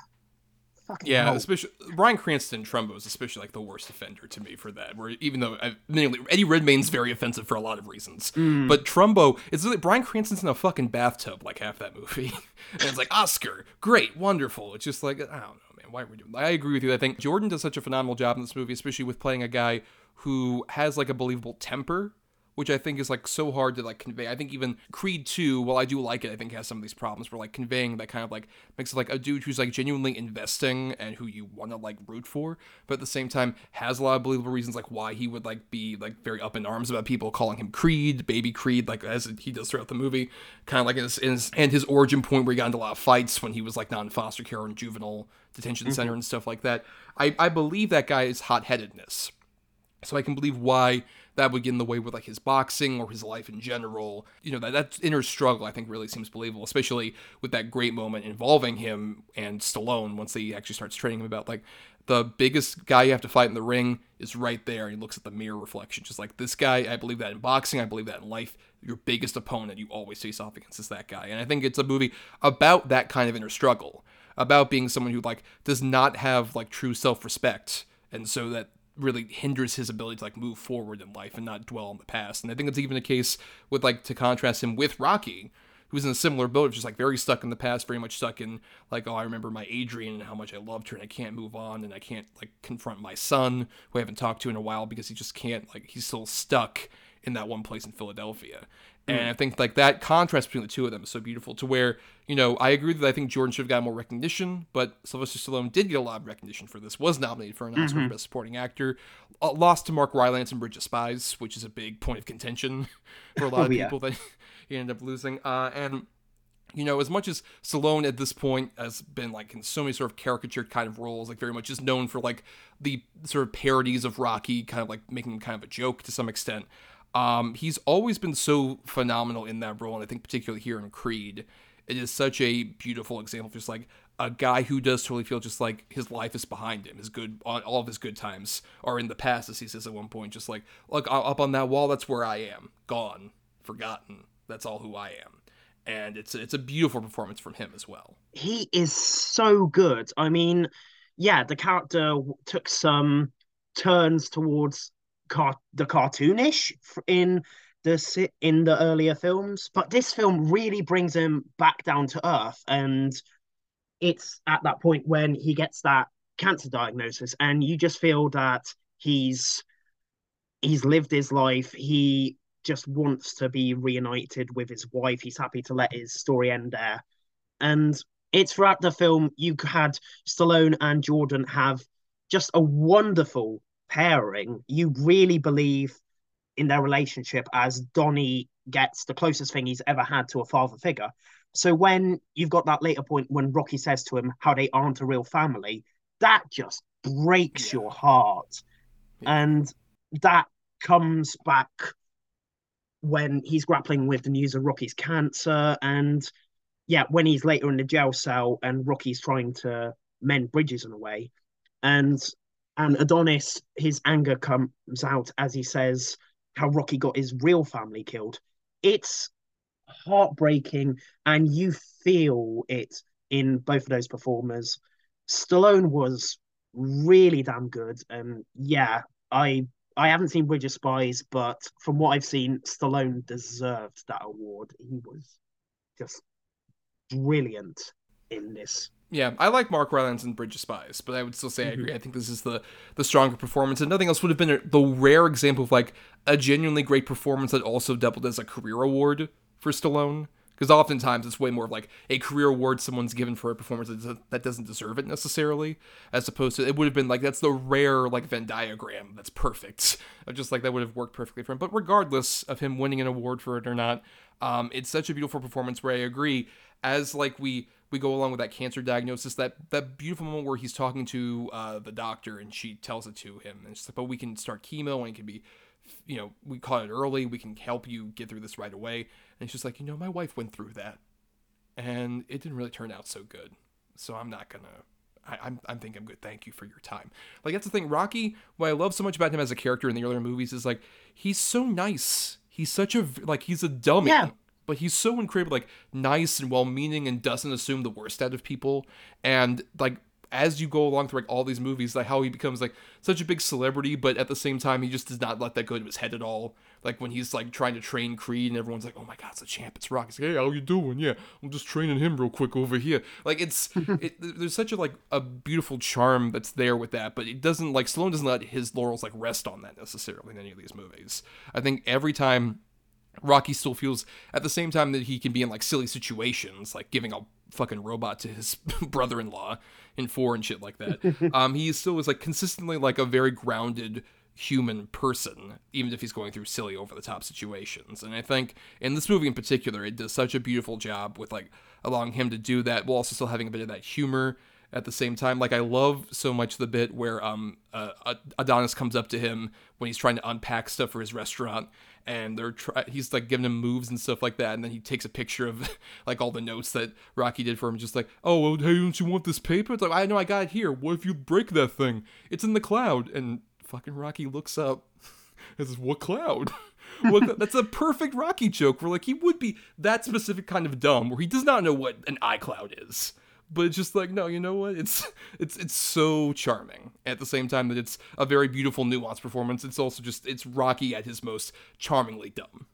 yeah, hell. especially Bryan Cranston Trumbo is especially like the worst offender to me for that. Where even though I, Eddie Redmayne's very offensive for a lot of reasons, mm. but Trumbo it's like Bryan Cranston's in a fucking bathtub like half that movie, and it's like Oscar, great, wonderful. It's just like I don't know why are we doing? I agree with you. I think Jordan does such a phenomenal job in this movie, especially with playing a guy who has like a believable temper. which I think is like so hard to like convey. I think even Creed 2, while I do like it, I think has some of these problems where like conveying that kind of like makes it like a dude who's like genuinely investing and who you want to like root for, but at the same time has a lot of believable reasons like why he would like be like very up in arms about people calling him Creed, baby Creed, like as he does throughout the movie, kind of like in his, in his and his origin point where he got into a lot of fights when he was like not in foster care and juvenile detention Mm-hmm. center and stuff like that. I I believe that guy is hot headedness. So I can believe why that would get in the way with like his boxing or his life in general. You know, that that inner struggle I think really seems believable, especially with that great moment involving him and Stallone once he actually starts training him about like the biggest guy you have to fight in the ring is right there and he looks at the mirror reflection just like this guy i believe that in boxing i believe that in life your biggest opponent you always face off against is that guy and i think it's a movie about that kind of inner struggle about being someone who like does not have like true self-respect and so that really hinders his ability to like move forward in life and not dwell on the past. And I think it's even a case with like to contrast him with Rocky, who's in a similar boat, of just like very stuck in the past, very much stuck in like, oh, I remember my Adrian and how much I loved her and I can't move on and I can't like confront my son who I haven't talked to in a while because he just can't like he's still stuck in that one place in Philadelphia. And I think like that contrast between the two of them is so beautiful to where, you know, I agree that I think Jordan should have got more recognition, but Sylvester Stallone did get a lot of recognition for this, was nominated for an Oscar Mhm. for Best Supporting Actor, uh, lost to Mark Rylance in Bridge of Spies, which is a big point of contention for a lot Oh, of yeah. people that he ended up losing. Uh, and you know, as much as Stallone at this point has been like in so many sort of caricatured kind of roles, like very much is known for like the sort of parodies of Rocky, kind of like making him kind of a joke to some extent. Um, he's always been so phenomenal in that role, and I think particularly here in Creed, it is such a beautiful example of just like a guy who does totally feel just like his life is behind him. His good, all all of his good times are in the past, as he says at one point. Just like, look up on that wall, that's where I am, gone, forgotten. That's all who I am and it's it's a beautiful performance from him as well. he is so good. I mean, yeah, the character took some turns towards car- the cartoonish in the in the earlier films, but this film really brings him back down to earth, and it's at that point when he gets that cancer diagnosis, and you just feel that he's he's lived his life. He just wants to be reunited with his wife. He's happy to let his story end there. And it's throughout the film you had Stallone and Jordan have just a wonderful pairing. You really believe in their relationship as Donnie gets the closest thing he's ever had to a father figure. So when you've got that later point when Rocky says to him how they aren't a real family, that just breaks your heart. And that comes back when he's grappling with the news of Rocky's cancer and yeah, when he's later in the jail cell and Rocky's trying to mend bridges in a way. And and Adonis, his anger comes out as he says how Rocky got his real family killed. It's heartbreaking and you feel it in both of those performers. Stallone was really damn good. And yeah, I I haven't seen Bridge of Spies, but from what I've seen, Stallone deserved that award. He was just brilliant in this. Yeah, I like Mark Rylance in Bridge of Spies, but I would still say I agree. I think this is the the stronger performance, and nothing else would have been the rare example of like a genuinely great performance that also doubled as a career award for Stallone. Because oftentimes it's way more of like a career award someone's given for a performance that doesn't, that doesn't deserve it necessarily, as opposed to it would have been like that's the rare like Venn diagram that's perfect, just like that would have worked perfectly for him. But regardless of him winning an award for it or not, um, it's such a beautiful performance where I agree. As like we we go along with that cancer diagnosis, that that beautiful moment where he's talking to uh, the doctor and she tells it to him, and it's like, but we can start chemo and it can be, you know, we caught it early, we can help you get through this right away. And just like, you know, my wife went through that, and it didn't really turn out so good. So I'm not gonna. I, I'm, I'm thinking I'm good. Thank you for your time. Like that's the thing. Rocky, what I love so much about him as a character in the earlier movies is like he's so nice. He's such a like he's a dummy. Yeah. But he's so incredibly like nice and well-meaning and doesn't assume the worst out of people. And like as you go along through like all these movies, like how he becomes like such a big celebrity, but at the same time he just does not let that go to his head at all. Like when he's like trying to train Creed and everyone's like, "Oh my God, it's a champ, it's Rock." He's like, "Hey, how you doing? Yeah, I'm just training him real quick over here." Like it's it, there's such a like a beautiful charm that's there with that, but it doesn't like Stallone doesn't let his laurels like rest on that necessarily in any of these movies. I think every time Rocky still feels at the same time that he can be in like silly situations, like giving a fucking robot to his brother-in-law in four and shit like that. um, he still is like consistently like a very grounded human person, even if he's going through silly over the top situations. And I think in this movie in particular, it does such a beautiful job with like allowing him to do that while also still having a bit of that humor at the same time. Like I love so much the bit where um uh, Adonis comes up to him when he's trying to unpack stuff for his restaurant, and they're try- he's like giving him moves and stuff like that, and then he takes a picture of like all the notes that Rocky did for him, just like, oh well, hey, don't you want this paper? It's like I know I got it here. What if you break that thing? It's in the cloud, and fucking Rocky looks up. and says, what cloud? What, that's a perfect Rocky joke where like he would be that specific kind of dumb where he does not know what an iCloud is but it's just like no you know what? It's it's it's so charming at the same time that it's a very beautiful nuanced performance. It's also just it's rocky at his most charmingly dumb.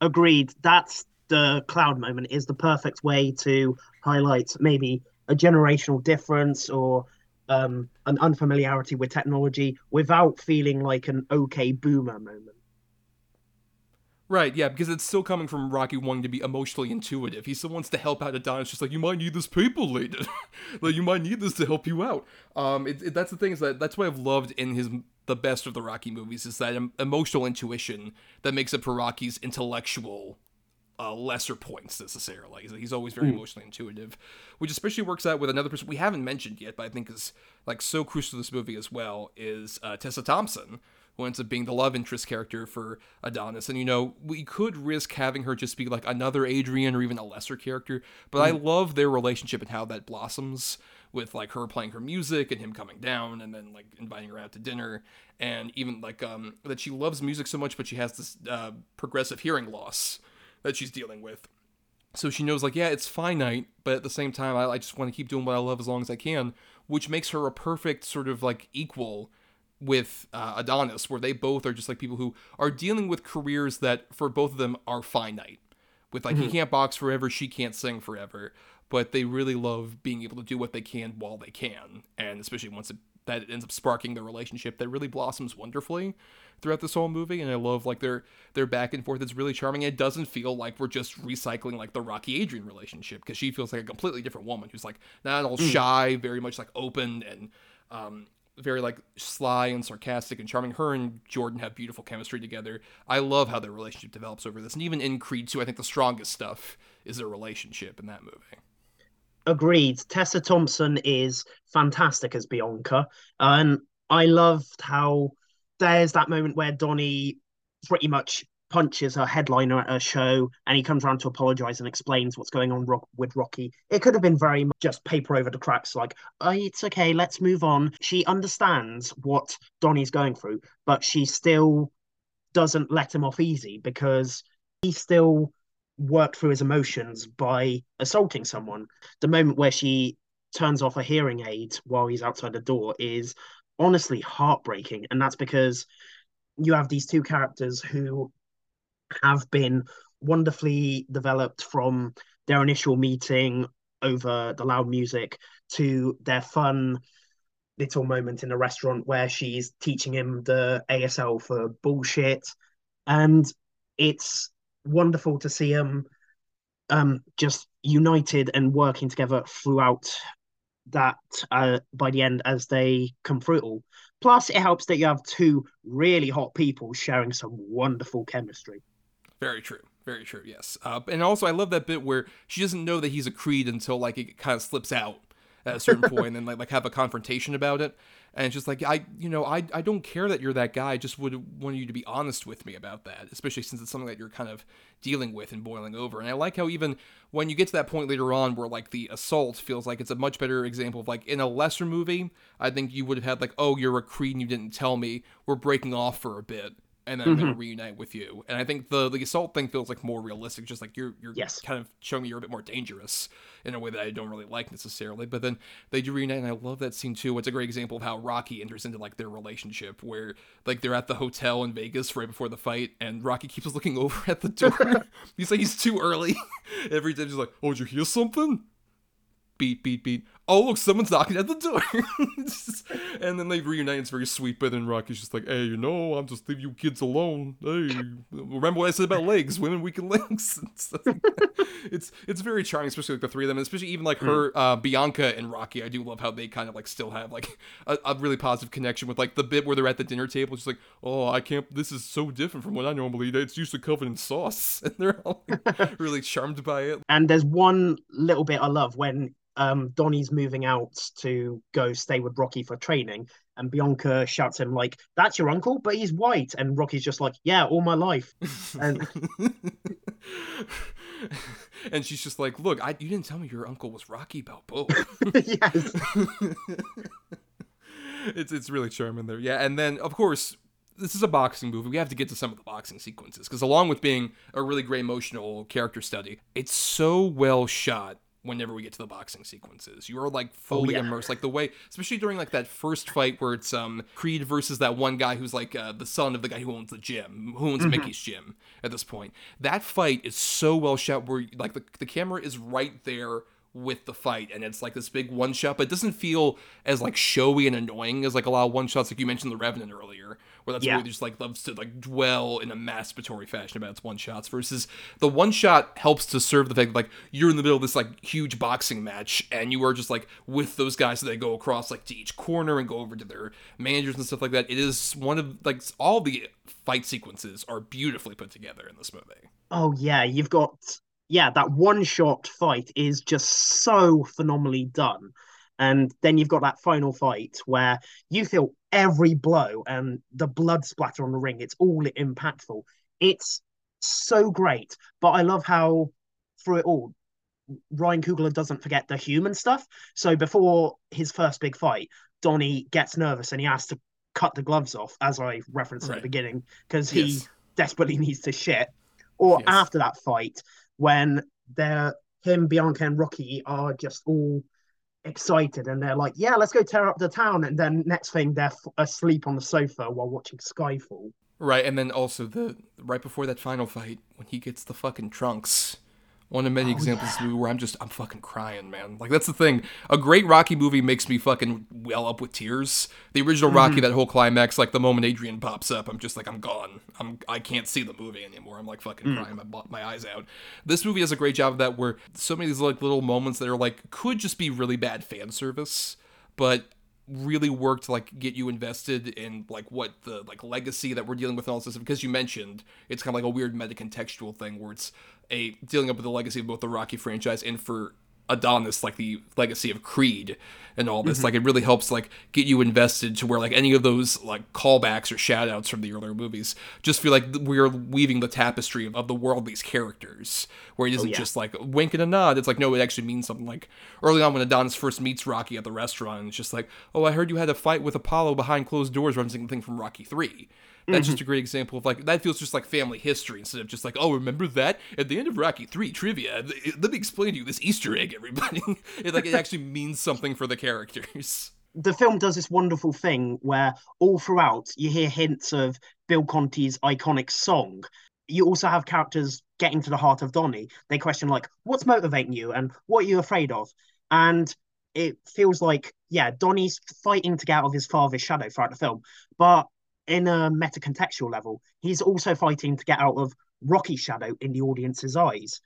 Agreed. That's the cloud moment is the perfect way to highlight maybe a generational difference or um, an unfamiliarity with technology without feeling like an okay boomer moment Right, yeah, because it's still coming from Rocky wanting to be emotionally intuitive. He still wants to help out Adonis, just like you might need this paper later, like you might need this to help you out. Um, it, it, that's the thing is that that's what I've loved in his the best of the Rocky movies is that emotional intuition that makes up for Rocky's intellectual uh, lesser points necessarily. He's always very mm. emotionally intuitive, which especially works out with another person we haven't mentioned yet, but I think is like so crucial to this movie as well is uh, Tessa Thompson who ends up being the love interest character for Adonis. And you know, we could risk having her just be like another Adrian or even a lesser character, but mm. I love their relationship and how that blossoms with like her playing her music and him coming down and then like inviting her out to dinner and even like um that she loves music so much but she has this uh, progressive hearing loss that she's dealing with. So she knows like yeah, it's finite, but at the same time I, I just want to keep doing what I love as long as I can, which makes her a perfect sort of like equal with uh, Adonis, where they both are just like people who are dealing with careers that for both of them are finite. With like, mm-hmm. he can't box forever, she can't sing forever, but they really love being able to do what they can while they can, and especially once it, that ends up sparking the relationship that really blossoms wonderfully throughout this whole movie. And I love like their their back and forth. It's really charming. It doesn't feel like we're just recycling like the Rocky Adrian relationship because she feels like a completely different woman who's like not all mm. shy, very much like open and um, very like sly and sarcastic and charming. Her and Jordan have beautiful chemistry together. I love how their relationship develops over this. And even in Creed 2, I think the strongest stuff is their relationship in that movie. Agreed. Tessa Thompson is fantastic as Bianca. And I loved how there's that moment where Donnie pretty much punches a headliner at a show and he comes around to apologize and explains what's going on with Rocky. It could have been very much just paper over the cracks, like, oh, it's okay, let's move on. She understands what Donnie's going through, but she still doesn't let him off easy because he still worked through his emotions by assaulting someone. The moment where she turns off a hearing aid while he's outside the door is honestly heartbreaking. And that's because you have these two characters who have been wonderfully developed from their initial meeting over the loud music to their fun little moment in the restaurant where she's teaching him the ASL for bullshit. And it's wonderful to see them um, just united and working together throughout that uh, by the end as they come through it all. Plus, it helps that you have two really hot people sharing some wonderful chemistry. Very true. Very true. Yes. Uh, and also, I love that bit where she doesn't know that he's a Creed until like it kind of slips out at a certain point, and like like have a confrontation about it. And it's just like I, you know, I I don't care that you're that guy. I just would want you to be honest with me about that, especially since it's something that you're kind of dealing with and boiling over. And I like how even when you get to that point later on where like the assault feels like it's a much better example of like in a lesser movie, I think you would have had like, oh, you're a Creed and you didn't tell me. We're breaking off for a bit and then Mhm. reunite with you. And I think the the assault thing feels like more realistic, just like you're you're Yes. kind of showing me you're a bit more dangerous in a way that I don't really like necessarily. But then they do reunite, and I love that scene too. It's a great example of how Rocky enters into like their relationship, where like they're at the hotel in Vegas right before the fight, and Rocky keeps looking over at the door. he's like he's too early. Every time he's like, "Oh, did you hear something?" beat, beat, beat. Oh, look, someone's knocking at the door. Just- and then they reunite. It's very sweet. But then Rocky's just like, hey, you know, I'm just leave you kids alone. Hey, remember what I said about legs? Women, weaken legs. It's, it's it's very charming, especially like the three of them, and especially even like her, uh, Bianca and Rocky. I do love how they kind of like still have like a, a really positive connection with like the bit where they're at the dinner table. Just like, oh, I can't. This is so different from what I normally eat. It's usually covered in sauce, and they're all like, really charmed by it. And there's one little bit I love when um, Donnie's moving out to go stay with Rocky for training, and Bianca shouts him like, "That's your uncle, but he's white." And Rocky's just like, "Yeah, all my life." And and she's just like, "Look, I, you didn't tell me your uncle was Rocky Balboa." yes, it's it's really charming there, yeah. And then of course, this is a boxing movie. We have to get to some of the boxing sequences because along with being a really great emotional character study, it's so well shot. Whenever we get to the boxing sequences, you are like fully yeah. immersed. Like the way, especially during like that first fight where it's um Creed versus that one guy who's like uh, the son of the guy who owns the gym, who owns Mickey's gym at this point. That fight is so well shot where like the the camera is right there with the fight and it's like this big one shot but it doesn't feel as like showy and annoying as like a lot of one shots like you mentioned the revenant earlier where that's Yeah. really just like loves to like dwell in a masturbatory fashion about its one shots versus the one shot helps to serve the fact that like you're in the middle of this like huge boxing match and you are just like with those guys that they go across like to each corner and go over to their managers and stuff like that it is one of like all the fight sequences are beautifully put together in this movie oh yeah, you've got yeah that one shot fight is just so phenomenally done. And then you've got that final fight where you feel every blow and the blood splatter on the ring. It's all impactful. It's so great. But I love how through it all, Ryan Coogler doesn't forget the human stuff. So before his first big fight, Donnie gets nervous and he has to cut the gloves off, as I referenced at the beginning, because he Yes. desperately needs to shit. Or Yes. after that fight, when they're him, Bianca, and Rocky are just all excited and they're like, "Yeah, let's go tear up the town." And then next thing, they're f- asleep on the sofa while watching Skyfall. Right, and then also the right before that final fight when he gets the fucking trunks. One of many oh, examples of a where I'm just I'm fucking crying, man. Like that's the thing. A great Rocky movie makes me fucking well up with tears. The original Rocky, mm-hmm. that whole climax, like the moment Adrian pops up, I'm just like I'm gone. I'm I can't see the movie anymore. I'm like fucking mm. crying my my eyes out. This movie does a great job of that, where so many of these like little moments that are like could just be really bad fan service, but really work to like get you invested in like what the like legacy that we're dealing with and all this stuff. Because you mentioned it's kind of like a weird meta contextual thing where it's a dealing up with the legacy of both the Rocky franchise and for Adonis like the legacy of Creed and all this mm-hmm. like it really helps like get you invested to where like any of those like callbacks or shout outs from the earlier movies just feel like we're weaving the tapestry of, of the world these characters where it oh, isn't yeah. just like a wink and a nod. It's like no it actually means something like early on when Adonis first meets Rocky at the restaurant it's just like oh I heard you had a fight with Apollo behind closed doors referencing the thing from Rocky 3 that's just mm-hmm. a great example of like that feels just like family history instead of just like oh remember that at the end of Rocky Three trivia. Let me explain to you this Easter egg, everybody. it like it actually means something for the characters. the film does this wonderful thing where all throughout you hear hints of Bill Conti's iconic song. You also have characters getting to the heart of Donnie. They question like, "What's motivating you?" and "What are you afraid of?" And it feels like, yeah, Donnie's fighting to get out of his father's shadow throughout the film, but in a meta contextual level, he's also fighting to get out of Rocky's shadow in the audience's eyes.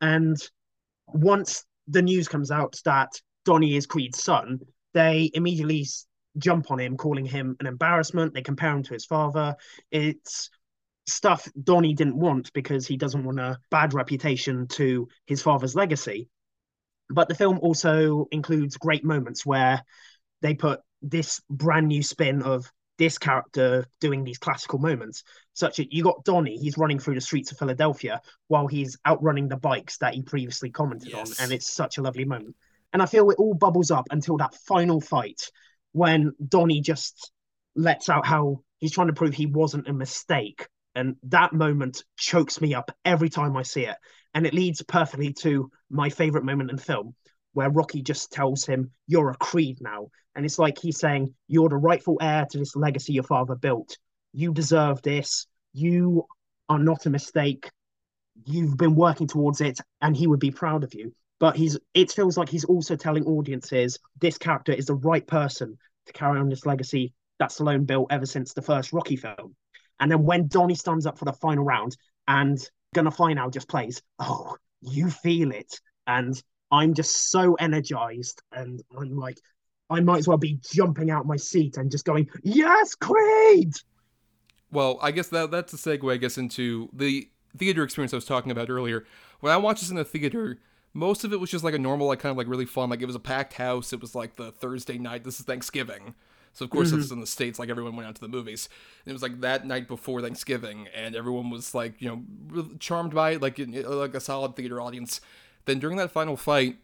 And once the news comes out that Donnie is Creed's son, they immediately jump on him, calling him an embarrassment. They compare him to his father. It's stuff Donnie didn't want because he doesn't want a bad reputation to his father's legacy. But the film also includes great moments where they put this brand new spin of this character doing these classical moments. Such as you got Donnie, he's running through the streets of Philadelphia while he's outrunning the bikes that he previously commented Yes. on, and it's such a lovely moment. And I feel it all bubbles up until that final fight when Donnie just lets out how he's trying to prove he wasn't a mistake. And that moment chokes me up every time I see it. And it leads perfectly to my favorite moment in film, where Rocky just tells him, You're a Creed now. And it's like he's saying, You're the rightful heir to this legacy your father built. You deserve this. You are not a mistake. You've been working towards it, and he would be proud of you. But he's it feels like he's also telling audiences this character is the right person to carry on this legacy that Stallone built ever since the first Rocky film. And then when Donnie stands up for the final round and Gonna Fly Now just plays, oh, you feel it. And I'm just so energized. And I'm like, I might as well be jumping out my seat and just going, Yes, Creed! Well, I guess that that's a segue, I guess, into the theater experience I was talking about earlier. When I watched this in the theater, most of it was just like a normal, like kind of like really fun. Like it was a packed house. It was like the Thursday night. This is Thanksgiving. So of course mm-hmm. this is in the states. Like everyone went out to the movies. And it was like that night before Thanksgiving, and everyone was like you know charmed by it, like like a solid theater audience. Then during that final fight,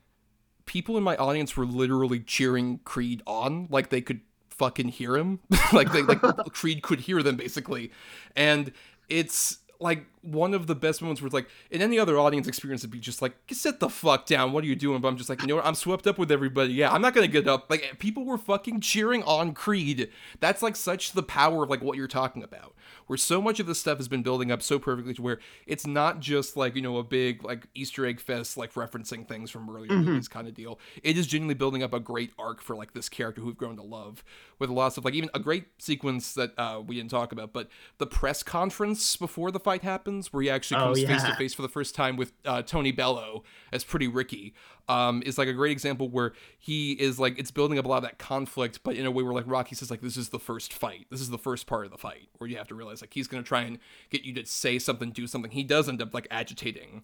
people in my audience were literally cheering Creed on, like they could fucking hear him, like they like Creed could hear them basically, and it's like one of the best moments where it's like in any other audience experience it'd be just like sit the fuck down. What are you doing? But i'm just like you know what? I'm swept up with everybody. Yeah i'm not gonna get up. Like people were fucking cheering on creed. That's like such the power of like what you're talking about where so much of this stuff has been building up so perfectly to where it's not just like you know a big like Easter egg fest like referencing things from earlier mm-hmm. movies kind of deal. It is genuinely building up a great arc for like this character who we've grown to love with a lot of stuff like even a great sequence that uh, we didn't talk about, but the press conference before the fight happens where he actually oh, comes face to face for the first time with uh, Tony Bellew as Pretty Ricky um, is like a great example where he is like it's building up a lot of that conflict, but in a way where like Rocky says like this is the first fight, this is the first part of the fight where you have to realize like he's gonna try and get you to say something, do something. He does end up like agitating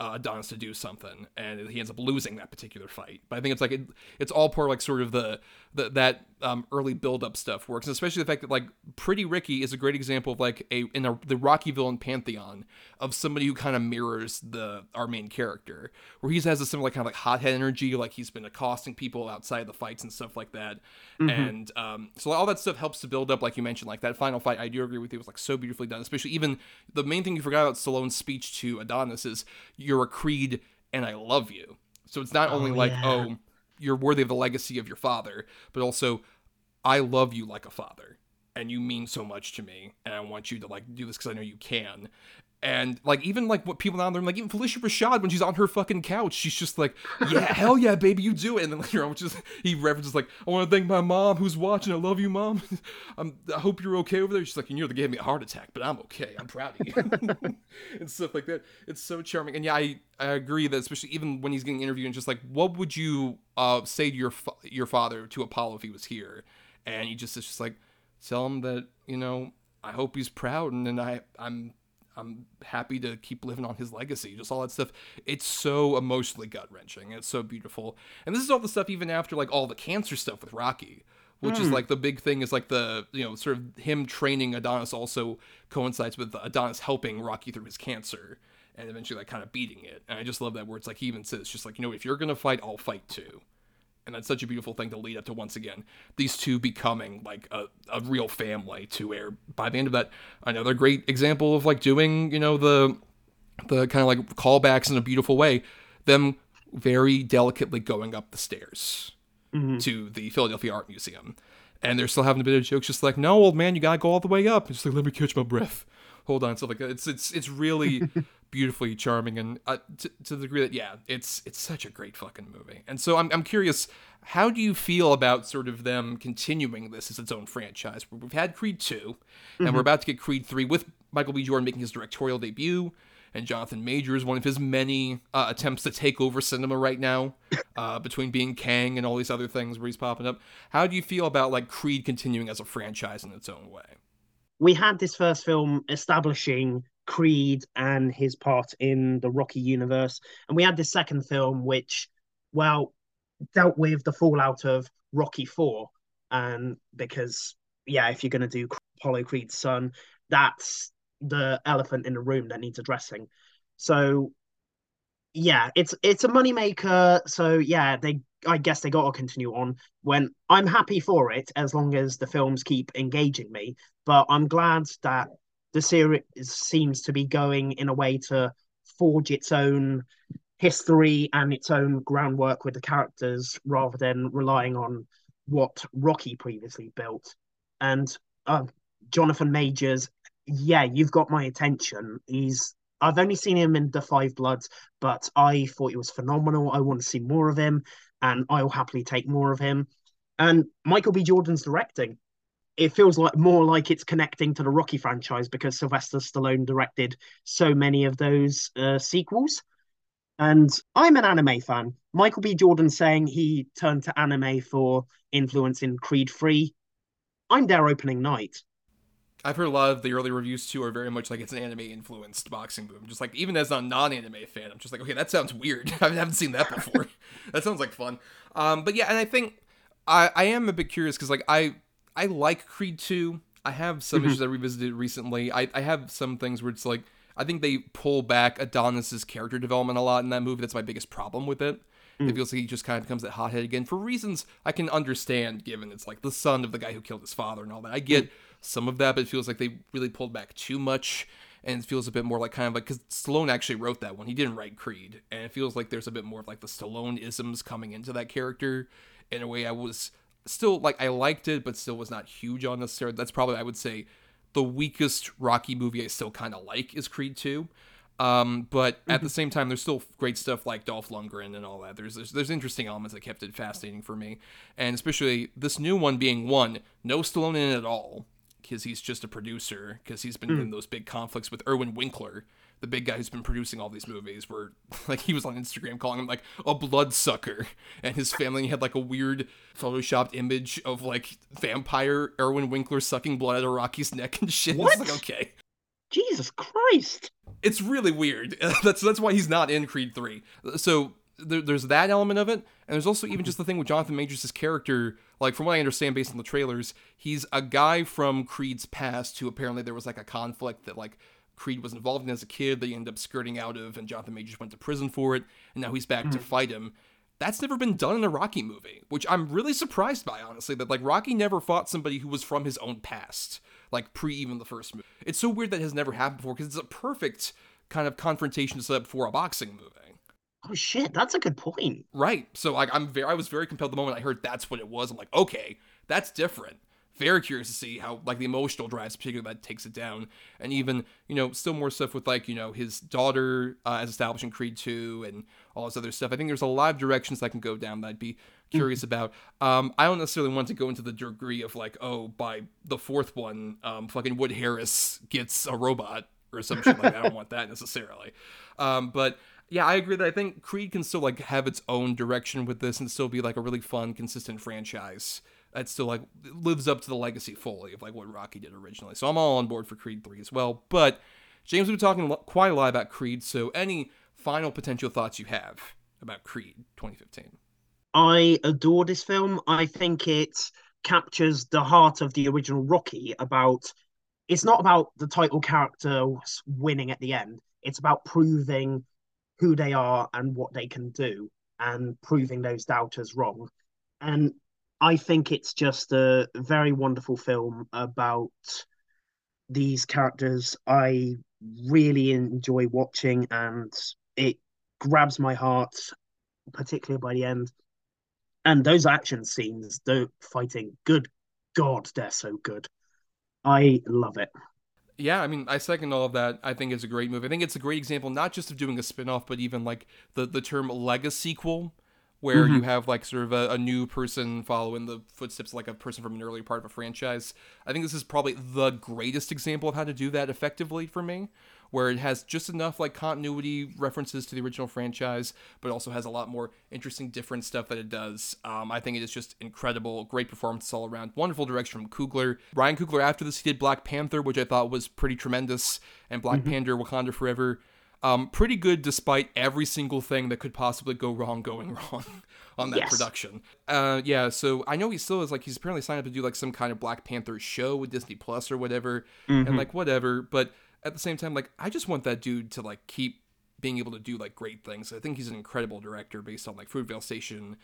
uh, Adonis to do something, and he ends up losing that particular fight. But I think it's like it, it's all part of like sort of the, the that um, early build up stuff works, and especially the fact that like Pretty Ricky is a great example of like a in a, the Rocky villain pantheon of somebody who kind of mirrors the our main character, where he has a similar kind of like hothead energy, like he's been accosting people outside of the fights and stuff like that, mm-hmm. and um, so all that stuff helps to build up, like you mentioned, like that final fight. I do agree with you, it was like so beautifully done, especially even the main thing you forgot about Stallone's speech to Adonis is you're a Creed and I love you. So it's not oh, only oh, like, yeah. oh, you're worthy of the legacy of your father, but also I love you like a father and you mean so much to me and I want you to like do this because I know you can and like even like what people down there like even Phylicia Rashad when she's on her fucking couch she's just like yeah hell yeah baby you do it. And then later on, know just he references like I want to thank my mom who's watching. I love you mom. I'm, I hope you're okay over there. She's like you know they gave me a heart attack but I'm okay. I'm proud of you. And stuff like that. It's so charming. And yeah I I agree that especially even when he's getting interviewed and just like what would you uh say to your fa- your father to Apollo if he was here? And he just is just like tell him that you know I hope he's proud and then I I'm I'm happy to keep living on his legacy. Just all that stuff. It's so emotionally gut wrenching. It's so beautiful. And this is all the stuff even after like all the cancer stuff with Rocky, which mm. is hmm. like the big thing is like the you know sort of him training Adonis also coincides with Adonis helping Rocky through his cancer and eventually like kind of beating it. And I just love that where it's like he even says just like you know if you're gonna fight, I'll fight too and that's such a beautiful thing to lead up to once again. These two becoming like a, a real family to where by the end of that another great example of like doing you know the the kind of like callbacks in a beautiful way them very delicately going up the stairs mm-hmm. to the philadelphia art museum. And they're still having a bit of jokes just like no old man you gotta go all the way up. And just like let me catch my breath hold on stuff like that it's it's it's really beautifully charming and uh, to, to the degree that yeah it's it's such a great fucking movie. And so I'm, I'm curious how do you feel about sort of them continuing this as its own franchise? We've had creed 2 and mm-hmm. we're about to get creed 3 with michael b. Jordan making his directorial debut and jonathan majors one of his many uh, attempts to take over cinema right now uh, between being kang and all these other things where he's popping up. How do you feel about like creed continuing as a franchise in its own way we had this first film establishing Creed and his part in the Rocky universe. And we had this second film, which, well, dealt with the fallout of Rocky 4. And because, yeah, if you're going to do Apollo Creed's son, that's the elephant in the room that needs addressing. So yeah, it's it's a moneymaker. So yeah, they I guess they got to continue on. When I'm happy for it as long as the films keep engaging me. But I'm glad that the series seems to be going in a way to forge its own history and its own groundwork with the characters rather than relying on what Rocky previously built. And uh, Jonathan Majors, yeah, you've got my attention. He's I've only seen him in The Five Bloods, but I thought he was phenomenal. I want to see more of him, and I'll happily take more of him. And Michael B. Jordan's directing. It feels like more like it's connecting to the Rocky franchise because Sylvester Stallone directed so many of those uh, sequels. And I'm an anime fan. Michael B. Jordan saying he turned to anime for influence in Creed 3. I'm there opening night. I've heard a lot of the early reviews too are very much like it's an anime influenced boxing movie. Just like, even as a non anime fan, I'm just like, okay, that sounds weird. I haven't seen that before. that sounds like fun. Um, but yeah, and I think I, I am a bit curious because like I I like Creed 2. I have some mm-hmm. issues I revisited recently. I, I have some things where it's like I think they pull back Adonis's character development a lot in that movie. That's my biggest problem with it. Mm. It feels like he just kind of becomes that hothead again for reasons I can understand, given it's like the son of the guy who killed his father and all that. I get mm. some of that, but it feels like they really pulled back too much. And it feels a bit more like kind of like because Stallone actually wrote that one. He didn't write Creed, and it feels like there's a bit more of like the Stallone isms coming into that character in a way I was still like I liked it, but still was not huge on this. That's probably I would say the weakest Rocky movie I still kind of like is Creed 2. Um, but mm-hmm. at the same time, there's still great stuff like Dolph Lundgren and all that. There's, there's there's interesting elements that kept it fascinating for me, and especially this new one being one no Stallone in it at all because he's just a producer because he's been mm. in those big conflicts with Irwin Winkler, the big guy who's been producing all these movies. Where like he was on Instagram calling him like a bloodsucker, and his family had like a weird photoshopped image of like vampire Irwin Winkler sucking blood out of Rocky's neck and shit. What? It's like okay. Jesus Christ. It's really weird. that's that's why he's not in Creed 3. So there, there's that element of it, and there's also even just the thing with Jonathan Majors' character. Like from what I understand, based on the trailers, he's a guy from Creed's past who apparently there was like a conflict that like Creed was involved in as a kid that he ended up skirting out of, and Jonathan Majors went to prison for it, and now he's back mm. to fight him. That's never been done in a Rocky movie, which I'm really surprised by, honestly. That like Rocky never fought somebody who was from his own past like pre even the first movie. It's so weird that has never happened before because it's a perfect kind of confrontation set up for a boxing movie. Oh shit, that's a good point. Right. So like I'm very I was very compelled the moment I heard that's what it was. I'm like, okay, that's different. Very curious to see how like the emotional drives particularly that takes it down. And even, you know, still more stuff with like, you know, his daughter uh, as establishing Creed 2 and all this other stuff. I think there's a lot of directions that can go down that I'd be curious about. Um, I don't necessarily want to go into the degree of like, oh, by the fourth one, um, fucking Wood Harris gets a robot or some shit like that. I don't want that necessarily. Um, but yeah, I agree that I think Creed can still like have its own direction with this and still be like a really fun, consistent franchise that still like lives up to the legacy fully of like what Rocky did originally. So I'm all on board for Creed 3 as well. But James, we've been talking quite a lot about Creed, so any final potential thoughts you have about Creed 2015? I adore this film. I think it captures the heart of the original Rocky about it's not about the title character winning at the end. It's about proving who they are and what they can do and proving those doubters wrong. And I think it's just a very wonderful film about these characters I really enjoy watching and it grabs my heart, particularly by the end. And those action scenes, the fighting, good God, they're so good. I love it. Yeah, I mean, I second all of that. I think it's a great movie. I think it's a great example, not just of doing a spin-off, but even like the the term legacy sequel, where mm-hmm. you have like sort of a, a, new person following the footsteps like a person from an earlier part of a franchise. I think this is probably the greatest example of how to do that effectively for me where it has just enough like continuity references to the original franchise, but also has a lot more interesting, different stuff that it does. Um, I think it is just incredible, great performance all around, wonderful direction from Coogler. Ryan Coogler after this he did Black Panther, which I thought was pretty tremendous, and Black mm-hmm. Panther Wakanda Forever. Um, pretty good despite every single thing that could possibly go wrong going wrong on that yes. production. Uh, yeah, so I know he still is like he's apparently signed up to do like some kind of Black Panther show with Disney Plus or whatever, mm-hmm. and like whatever. But at the same time, like I just want that dude to like keep being able to do like great things. I think he's an incredible director based on like Fruitvale Station,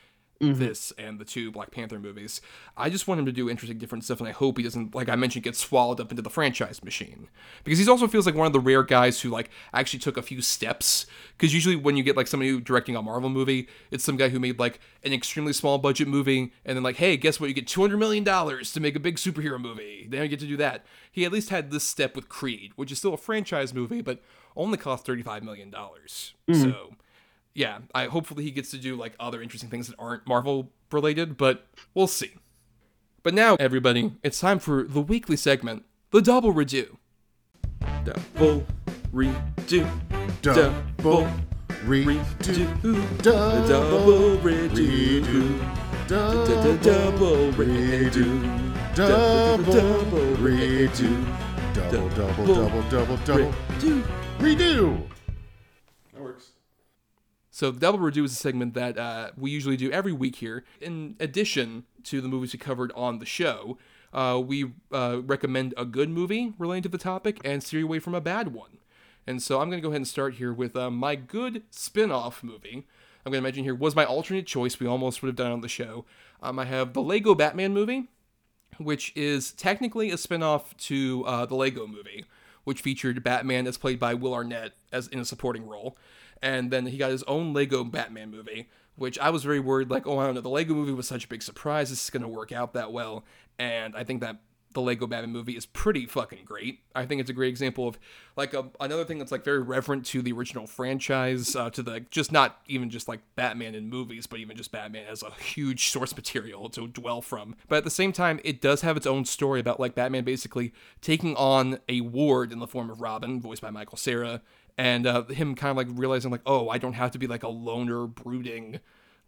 Mhm. this, and the two Black Panther movies. I just want him to do interesting, different stuff, and I hope he doesn't, like I mentioned, get swallowed up into the franchise machine because he also feels like one of the rare guys who like actually took a few steps. Because usually when you get like somebody directing a Marvel movie, it's some guy who made like an extremely small budget movie, and then like, hey, guess what? You get two hundred million dollars to make a big superhero movie. Then you get to do that. He at least had this step with Creed, which is still a franchise movie, but only cost thirty five million dollars. Mhm. So yeah, I hopefully he gets to do like other interesting things that aren't Marvel related, but we'll see. But now, everybody, it's time for the weekly segment, the Double Redo. Double Redo. Double Redo. Double Redo. Double Redo. Double Double Redo. Double redo. Double, double, double, double, double. Redo. That works. So the Double Redo is a segment that uh, we usually do every week here. In addition to the movies we covered on the show, uh, we uh, recommend a good movie relating to the topic and steer away from a bad one. And so I'm going to go ahead and start here with uh, my good spin-off movie. I'm going to mention here was my alternate choice. We almost would have done on the show. Um, I have the Lego Batman movie, which is technically a spin-off to uh, the Lego movie, which featured Batman as played by Will Arnett as in a supporting role. And then he got his own Lego Batman movie, which I was very worried, like, oh, I don't know, the Lego movie was such a big surprise. This is going to work out that well. And I think that the Lego Batman movie is pretty fucking great. I think it's a great example of like a, another thing that's like very reverent to the original franchise, uh, to the just not even just like Batman in movies, but even just Batman as a huge source material to dwell from. But at the same time, it does have its own story about like Batman basically taking on a ward in the form of Robin, voiced by Michael Cera, and uh, him kind of like realizing like, oh, I don't have to be like a loner, brooding,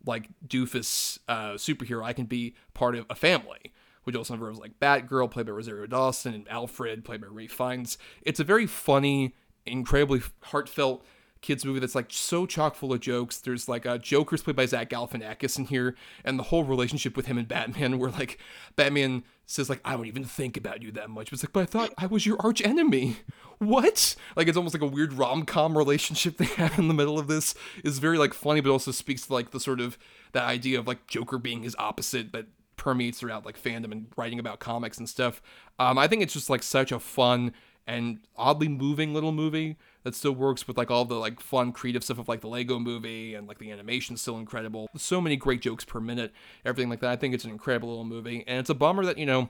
like doofus uh, superhero. I can be part of a family which also involves like Batgirl, played by Rosario Dawson, and Alfred, played by Ralph Fiennes. It's a very funny, incredibly heartfelt kids movie that's like so chock full of jokes. There's like uh, Joker's played by Zach Galifianakis in here, and the whole relationship with him and Batman, where like Batman says like I don't even think about you that much, but it's like but I thought I was your arch enemy. What? Like it's almost like a weird rom com relationship they have in the middle of this. is very like funny, but also speaks to like the sort of that idea of like Joker being his opposite that permeates throughout like fandom and writing about comics and stuff. Um, I think it's just like such a fun and oddly moving little movie that still works with like all the like fun creative stuff of like the Lego movie and like the animation's still incredible. So many great jokes per minute, everything like that. I think it's an incredible little movie. And it's a bummer that, you know,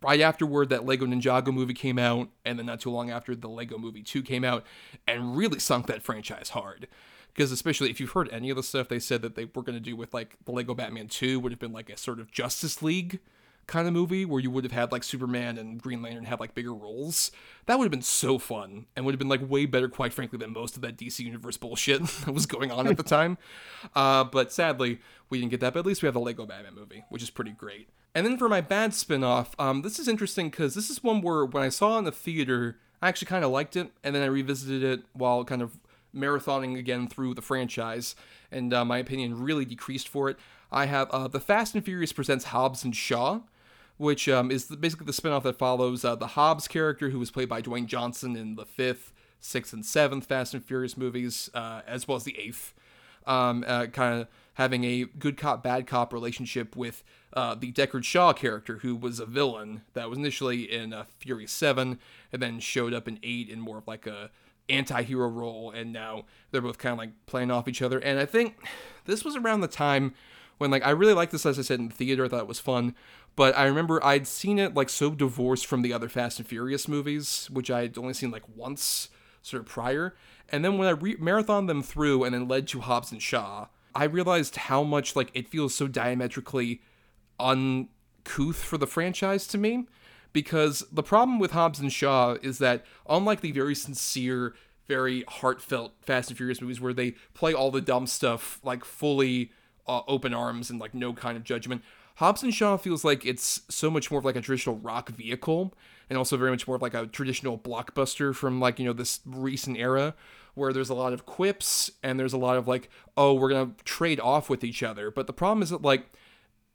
right afterward that Lego Ninjago movie came out, and then not too long after the Lego movie 2 came out, and really sunk that franchise hard because especially if you've heard any of the stuff they said that they were going to do with like the Lego Batman 2 would have been like a sort of Justice League kind of movie where you would have had like Superman and Green Lantern have like bigger roles. That would have been so fun and would have been like way better, quite frankly, than most of that DC Universe bullshit that was going on at the time. Uh, but sadly, we didn't get that. But at least we have the Lego Batman movie, which is pretty great. And then for my bad spin-off, um, this is interesting because this is one where when I saw it in the theater, I actually kind of liked it, and then I revisited it while kind of marathoning again through the franchise, and uh, my opinion really decreased for it. I have uh, the Fast and Furious presents Hobbs and Shaw, which um, is basically the spinoff that follows uh, the Hobbs character, who was played by Dwayne Johnson in the fifth, sixth, and seventh Fast and Furious movies, uh, as well as the eighth. Um, uh, kind of having a good cop, bad cop relationship with uh, the Deckard Shaw character, who was a villain that was initially in uh, Fury 7 and then showed up in 8 in more of like a anti-hero role and now they're both kind of like playing off each other. And i think this was around the time when like i really liked this as i said in the theater. I thought it was fun but i remember i'd seen it like so divorced from the other fast and furious movies which i'd only seen like once sort of prior. And then when i re- marathon them through and then led to hobbs and shaw i realized how much like it feels so diametrically uncouth for the franchise to me. Because the problem with Hobbs and Shaw is that unlike the very sincere, very heartfelt Fast and Furious movies where they play all the dumb stuff like fully uh, open arms and like no kind of judgment, Hobbs and Shaw feels like it's so much more of like a traditional rock vehicle and also very much more of like a traditional blockbuster from like, you know, this recent era where there's a lot of quips and there's a lot of like, oh, we're going to trade off with each other. But the problem is that like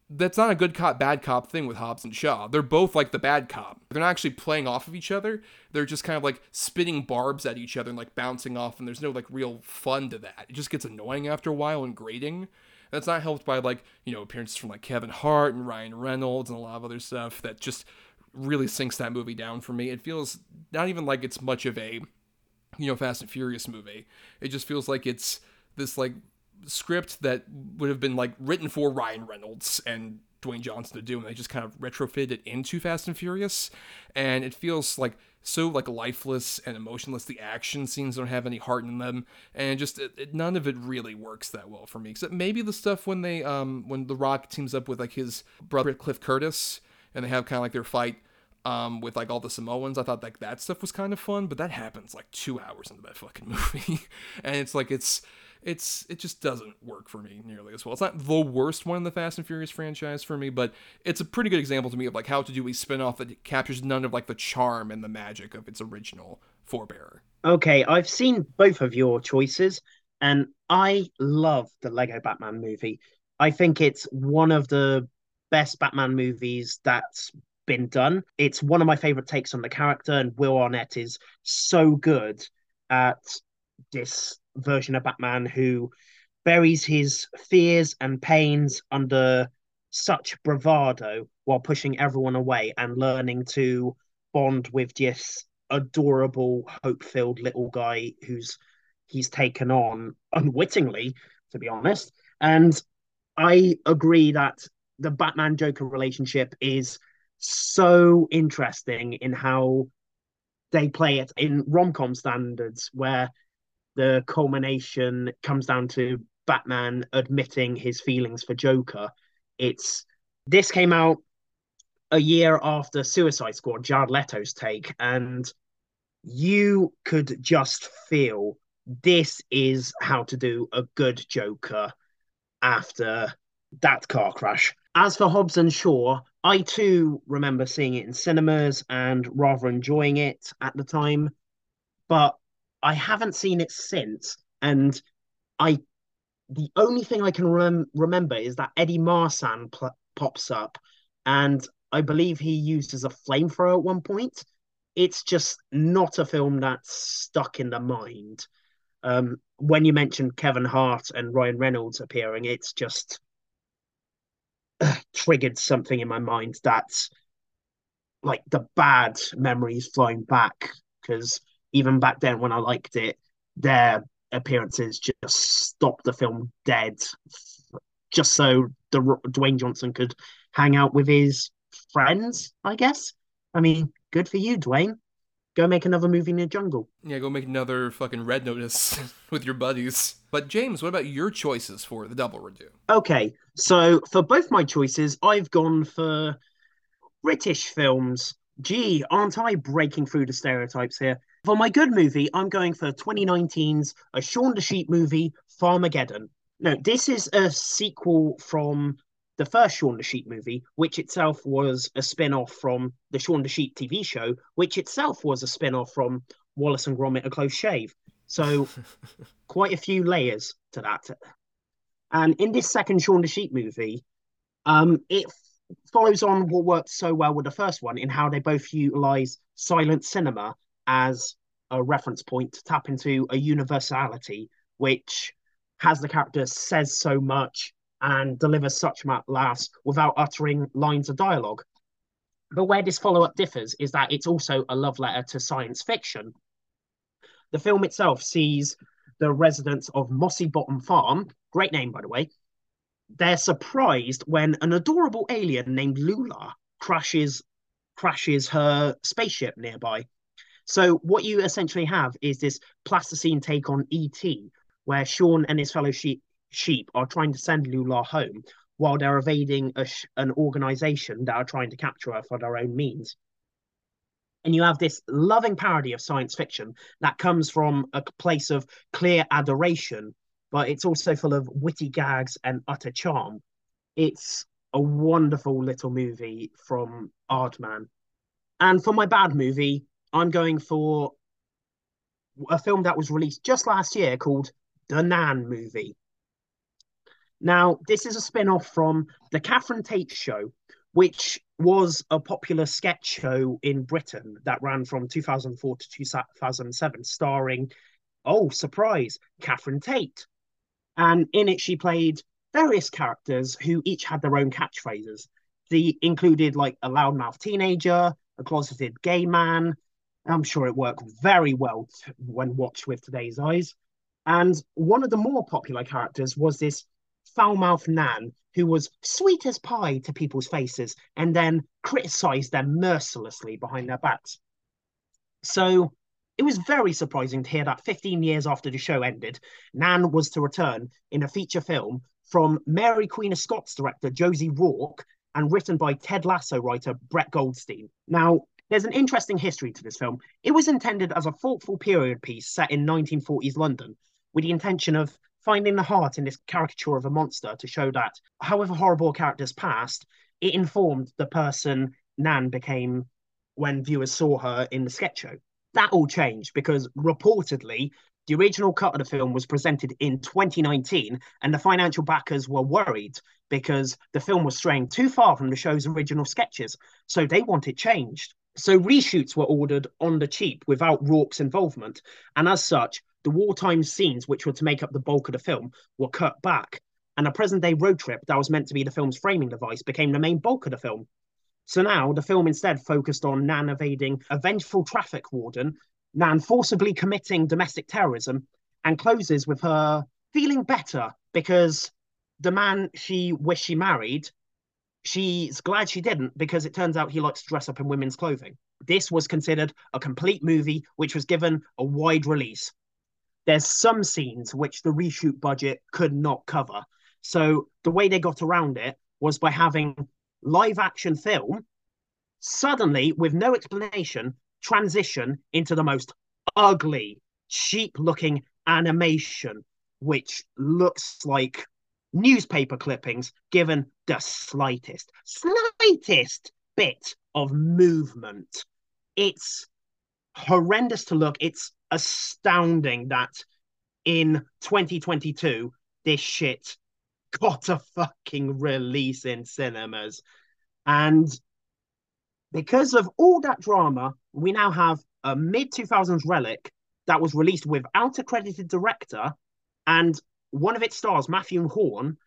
that's not a good cop bad cop thing with Hobbs and Shaw. They're both like the bad cop. They're not actually playing off of each other. They're just kind of like spitting barbs at each other and like bouncing off and there's no like real fun to that. It just gets annoying after a while and grating. That's not helped by like, you know, appearances from like Kevin Hart and Ryan Reynolds and a lot of other stuff that just really sinks that movie down for me. It feels not even like it's much of a, you know, Fast and Furious movie. It just feels like it's this like script that would have been like written for Ryan Reynolds and Dwayne Johnson to do, and they just kind of retrofitted it into Fast and Furious, and it feels like so like lifeless and emotionless. The action scenes don't have any heart in them, and just it, it, none of it really works that well for me. Except maybe the stuff when they um when The Rock teams up with like his brother Cliff Curtis, and they have kind of like their fight um, with like all the Samoans. I thought like that stuff was kind of fun, but that happens like two hours into that fucking movie, and it's like it's it's it just doesn't work for me nearly as well. It's not the worst one in the Fast and Furious franchise for me, but it's a pretty good example to me of like how to do a spin-off that captures none of like the charm and the magic of its original forebearer. Okay, I've seen both of your choices and I love the Lego Batman movie. I think it's one of the best Batman movies that's been done. It's one of my favorite takes on the character, and Will Arnett is so good at this version of Batman who buries his fears and pains under such bravado while pushing everyone away and learning to bond with this adorable, hope filled little guy who's he's taken on unwittingly, to be honest. And I agree that the Batman Joker relationship is so interesting in how they play it in rom com standards, where the culmination comes down to Batman admitting his feelings for Joker. It's this came out a year after Suicide Squad, Jared Leto's take, and you could just feel this is how to do a good Joker after that car crash. As for Hobbs and Shaw, I too remember seeing it in cinemas and rather enjoying it at the time. But I haven't seen it since, and I the only thing I can rem- remember is that Eddie Marsan pl- pops up, and I believe he used as a flamethrower at one point. It's just not a film that's stuck in the mind. Um, when you mentioned Kevin Hart and Ryan Reynolds appearing, it's just uh, triggered something in my mind that's like the bad memories flowing back because even back then when I liked it, their appearances just stopped the film dead, just so the Dwayne Johnson could hang out with his friends. I guess. I mean, good for you, Dwayne. Go make another movie in the jungle. Yeah, go make another fucking Red Notice with your buddies. But James, what about your choices for the double redo? Okay, so for both my choices, I've gone for British films. Gee, aren't I breaking through the stereotypes here? For my good movie, I'm going for 2019's a Shaun the Sheep movie, Farmageddon. No, this is a sequel from the first Shaun the Sheep movie, which itself was a spin off from the Shaun the Sheep TV show, which itself was a spin off from Wallace and Gromit A Close Shave. So, quite a few layers to that. And in this second Shaun the Sheep movie, um, it follows on what worked so well with the first one in how they both utilize silent cinema as a reference point to tap into a universality which has the character says so much and delivers such laughs without uttering lines of dialogue. But where this follow up differs is that it's also a love letter to science fiction. The film itself sees the residents of Mossy Bottom Farm, great name by the way, they're surprised when an adorable alien named Lula crashes crashes her spaceship nearby. So what you essentially have is this plasticine take on ET, where Shaun and his fellow sheep, sheep are trying to send Lula home while they're evading sh- an organization that are trying to capture her for their own means. And you have this loving parody of science fiction that comes from a place of clear adoration, but it's also full of witty gags and utter charm. It's a wonderful little movie from Aardman. And for my bad movie, I'm going for a film that was released just last year called The Nan Movie. Now, this is a spin off from The Catherine Tate Show, which was a popular sketch show in Britain that ran from 2004 to 2007, starring, oh, surprise, Catherine Tate. And in it, she played various characters who each had their own catchphrases. They included like a loudmouth teenager, a closeted gay man. I'm sure it worked very well t- when watched with today's eyes. And one of the more popular characters was this foul-mouthed Nan who was sweet as pie to people's faces and then criticized them mercilessly behind their backs. So it was very surprising to hear that 15 years after the show ended, Nan was to return in a feature film from Mary Queen of Scots director Josie Rourke and written by Ted Lasso writer Brett Goldstein. Now, there's an interesting history to this film. It was intended as a thoughtful period piece set in 1940s London with the intention of finding the heart in this caricature of a monster to show that, however horrible a character's past, it informed the person Nan became when viewers saw her in the sketch show. That all changed because reportedly, the original cut of the film was presented in 2019, and the financial backers were worried because the film was straying too far from the show's original sketches, so they want it changed. So reshoots were ordered on the cheap without Rourke's involvement, and as such, the wartime scenes, which were to make up the bulk of the film, were cut back. And a present day road trip that was meant to be the film's framing device became the main bulk of the film. So now the film instead focused on Nan evading a vengeful traffic warden, Nan forcibly committing domestic terrorism, and closes with her feeling better because the man she wished she married, she's glad she didn't because it turns out he likes to dress up in women's clothing. This was considered a complete movie, which was given a wide release. There's some scenes which the reshoot budget could not cover. So the way they got around it was by having live action film suddenly, with no explanation, transition into the most ugly, cheap looking animation, which looks like newspaper clippings given the slightest, slightest bit of movement. It's horrendous to look. It's astounding that in 2022, this shit got a fucking release in cinemas. And because of all that drama, we now have a mid 2000s relic that was released without a credited director. And one of its stars, Mathew Horne,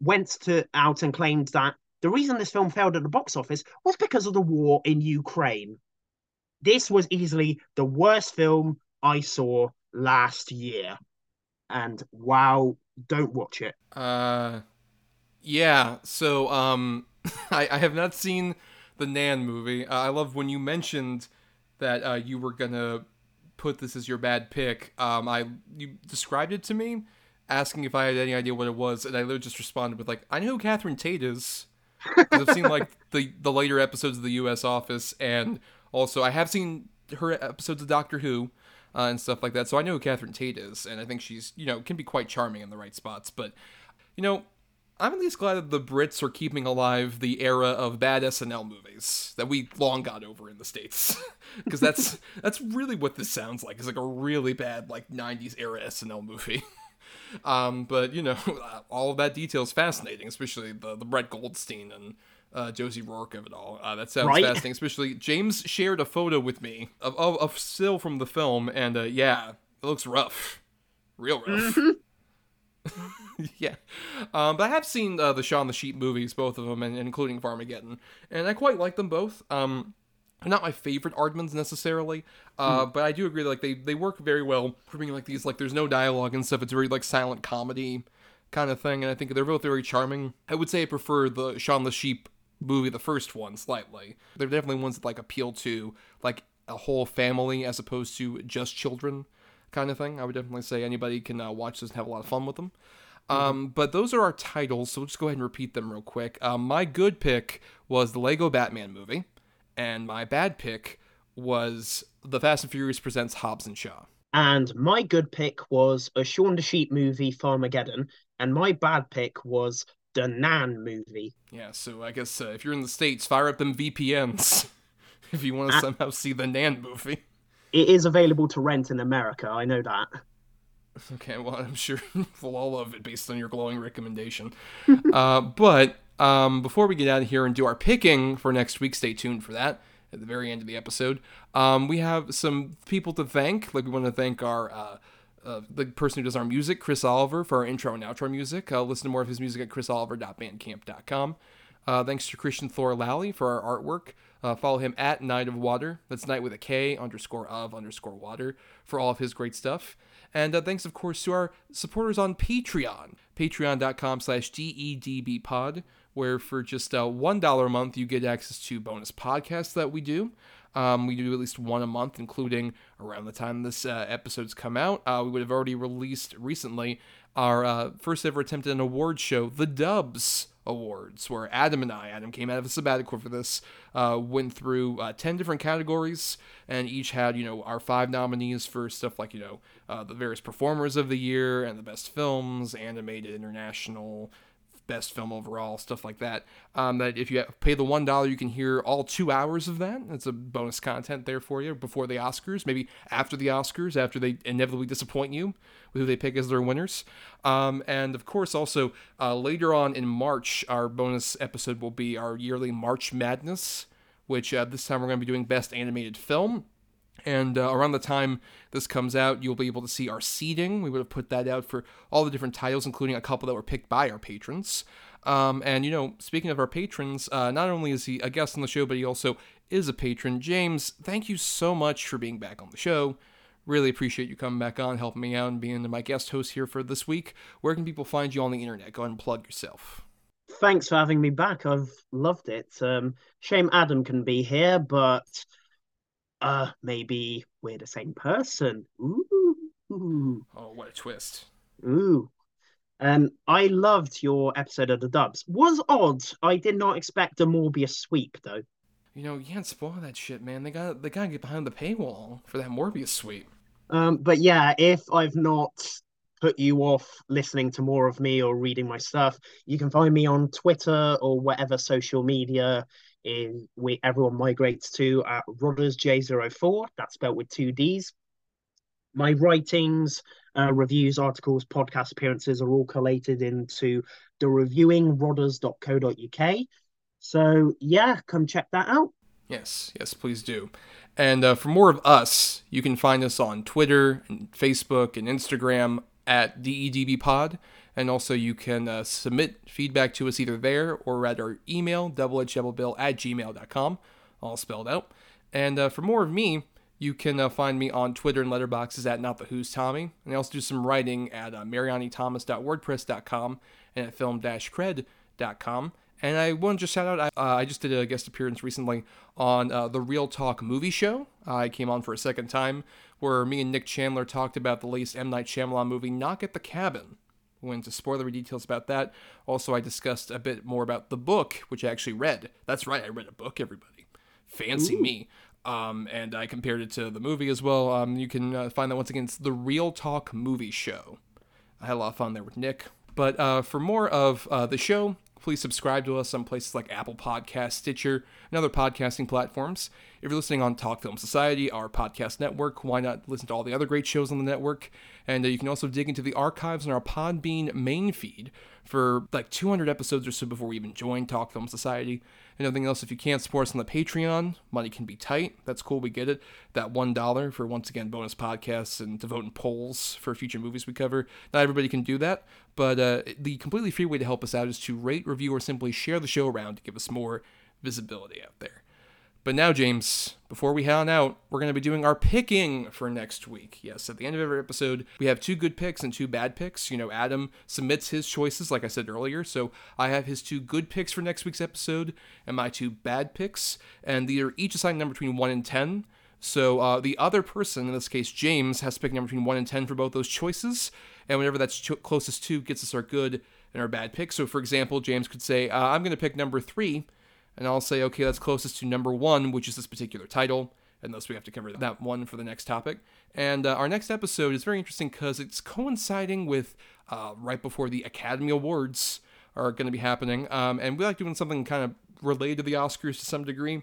went to out and claimed that the reason this film failed at the box office was because of the war in Ukraine. This was easily the worst film I saw last year. And wow, don't watch it. Uh yeah, so um I, I have not seen the Nan movie. Uh, I love when you mentioned that uh, you were gonna put this as your bad pick. Um, I you described it to me, asking if I had any idea what it was, and I literally just responded with like, "I know who Catherine Tate is." Because I've seen like the the later episodes of the U.S. Office, and also I have seen her episodes of Doctor Who. Uh, and stuff like that. So I know who Catherine Tate is, and I think she's, you know, can be quite charming in the right spots. But, you know, I'm at least glad that the Brits are keeping alive the era of bad SNL movies that we long got over in the states, because that's that's really what this sounds like. It's like a really bad like '90s era SNL movie. Um, but you know, all of that detail is fascinating, especially the the Brett Goldstein and uh, Josie Rourke of it all. Uh, that sounds Right? fascinating. Especially James shared a photo with me of of, of still from the film, and uh, yeah, it looks rough, real rough. yeah, um, but I have seen uh, the Shaun the Sheep movies, both of them, and, and including Farmageddon, and I quite like them both. Um, not my favorite Aardmans necessarily, uh, but I do agree that, like they they work very well for being like these like there's no dialogue and stuff. It's very like silent comedy kind of thing, and I think they're both very charming. I would say I prefer the Shaun the Sheep movie, the first one, slightly. They're definitely ones that like appeal to like a whole family as opposed to just children kind of thing. I would definitely say anybody can uh, watch this and have a lot of fun with them. Um, but those are our titles, so we'll just go ahead and repeat them real quick. Um, my good pick was the Lego Batman movie, and my bad pick was The Fast and Furious Presents Hobbs and Shaw. And my good pick was a Shaun the Sheep movie, Farmageddon. And my bad pick was the Nan movie. Yeah, so I guess uh, if you're in the States, fire up them VPNs if you want to Ah. somehow see the Nan movie. It is available to rent in America. I know that. Okay, well, I'm sure we'll all love it based on your glowing recommendation. uh, but um, before we get out of here and do our picking for next week, stay tuned for that at the very end of the episode. Um, we have some people to thank. Like we want to thank our uh, uh, the person who does our music, Chris Oliver, for our intro and outro music. Uh, listen to more of his music at chrisoliver.bandcamp.com. Uh, thanks to Christian Thor Lally for our artwork. Uh, follow him at Night of Water. That's Night with a K underscore of underscore water for all of his great stuff. And uh, thanks, of course, to our supporters on Patreon, patreon.com slash DEDBpod, where for just uh, $1 a month, you get access to bonus podcasts that we do. Um, we do at least one a month, including around the time this uh, episode's come out. Uh, we would have already released recently our uh, first ever attempt at an award show, the Dubs Awards, where Adam and I, Adam came out of a sabbatical for this, uh, went through uh, 10 different categories, and each had, you know, our five nominees for stuff like, you know, uh, the various performers of the year and the best films, animated, international, best film overall, stuff like that. Um, that if you pay the one dollar, you can hear all two hours of that. It's a bonus content there for you before the Oscars, maybe after the Oscars, after they inevitably disappoint you with who they pick as their winners. Um, and of course, also uh, later on in March, our bonus episode will be our yearly March Madness, which uh, this time we're going to be doing best animated film. And uh, around the time this comes out, you'll be able to see our seeding. We would have put that out for all the different titles, including a couple that were picked by our patrons. Um, and, you know, speaking of our patrons, uh, not only is he a guest on the show, but he also is a patron. James, thank you so much for being back on the show. Really appreciate you coming back on, helping me out, and being my guest host here for this week. Where can people find you on the internet? Go and plug yourself. Thanks for having me back. I've loved it. Um, shame Adam can be here, but uh, maybe we're the same person. Ooh. Oh, what a twist. Ooh. Um, I loved your episode of the Dubs. Was odd. I did not expect a Morbius sweep though. You know, you can't spoil that shit, man. They got they gotta get behind the paywall for that Morbius sweep. Um, but yeah, if I've not put you off listening to more of me or reading my stuff, you can find me on Twitter or whatever social media in we everyone migrates to at Rodders J04. That's spelled with two D's. My writings, uh, reviews, articles, podcast appearances are all collated into the reviewing reviewingrodders.co.uk. So yeah, come check that out. Yes, yes, please do. And uh, for more of us, you can find us on Twitter and Facebook and Instagram at DEDBpod. And also, you can uh, submit feedback to us either there or at our email, doubleedgedoublebill at gmail.com, all spelled out. And uh, for more of me, you can uh, find me on Twitter and Letterboxd at Not the Who's Tommy. And I also do some writing at uh, marianithomas.wordpress.com and at film-cred.com. And I want to just shout out, I, uh, I just did a guest appearance recently on uh, the Real Talk movie show. I came on for a second time where me and Nick Chandler talked about the latest M. Night Shyamalan movie, Knock at the Cabin. We went into spoilery details about that. Also, I discussed a bit more about the book, which I actually read. That's right, I read a book, everybody. Fancy Ooh. me. Um, and I compared it to the movie as well. Um, you can uh, find that once again. It's the Real Talk movie show. I had a lot of fun there with Nick. But uh, for more of uh, the show, please subscribe to us on places like Apple Podcast, Stitcher, and other podcasting platforms. If you're listening on Talk Film Society, our podcast network, why not listen to all the other great shows on the network? And uh, you can also dig into the archives on our Podbean main feed for like 200 episodes or so before we even join Talk Film Society. And everything else, if you can't support us on the Patreon, money can be tight. That's cool, we get it. That $1 for, once again, bonus podcasts and to vote in polls for future movies we cover. Not everybody can do that, but uh, the completely free way to help us out is to rate, review, or simply share the show around to give us more visibility out there. But now, James, before we head on out, we're going to be doing our picking for next week. Yes, at the end of every episode, we have two good picks and two bad picks. You know, Adam submits his choices, like I said earlier. So I have his two good picks for next week's episode and my two bad picks. And they are each assigned a number between 1 and 10. So uh, the other person, in this case James, has to pick a number between 1 and 10 for both those choices. And whatever that's ch- closest to gets us our good and our bad pick. So, for example, James could say, uh, I'm going to pick number 3 and I'll say, okay, that's closest to number one, which is this particular title, and thus we have to cover that one for the next topic. And uh, our next episode is very interesting because it's coinciding with uh, right before the Academy Awards are going to be happening, um, and we like doing something kind of related to the Oscars to some degree.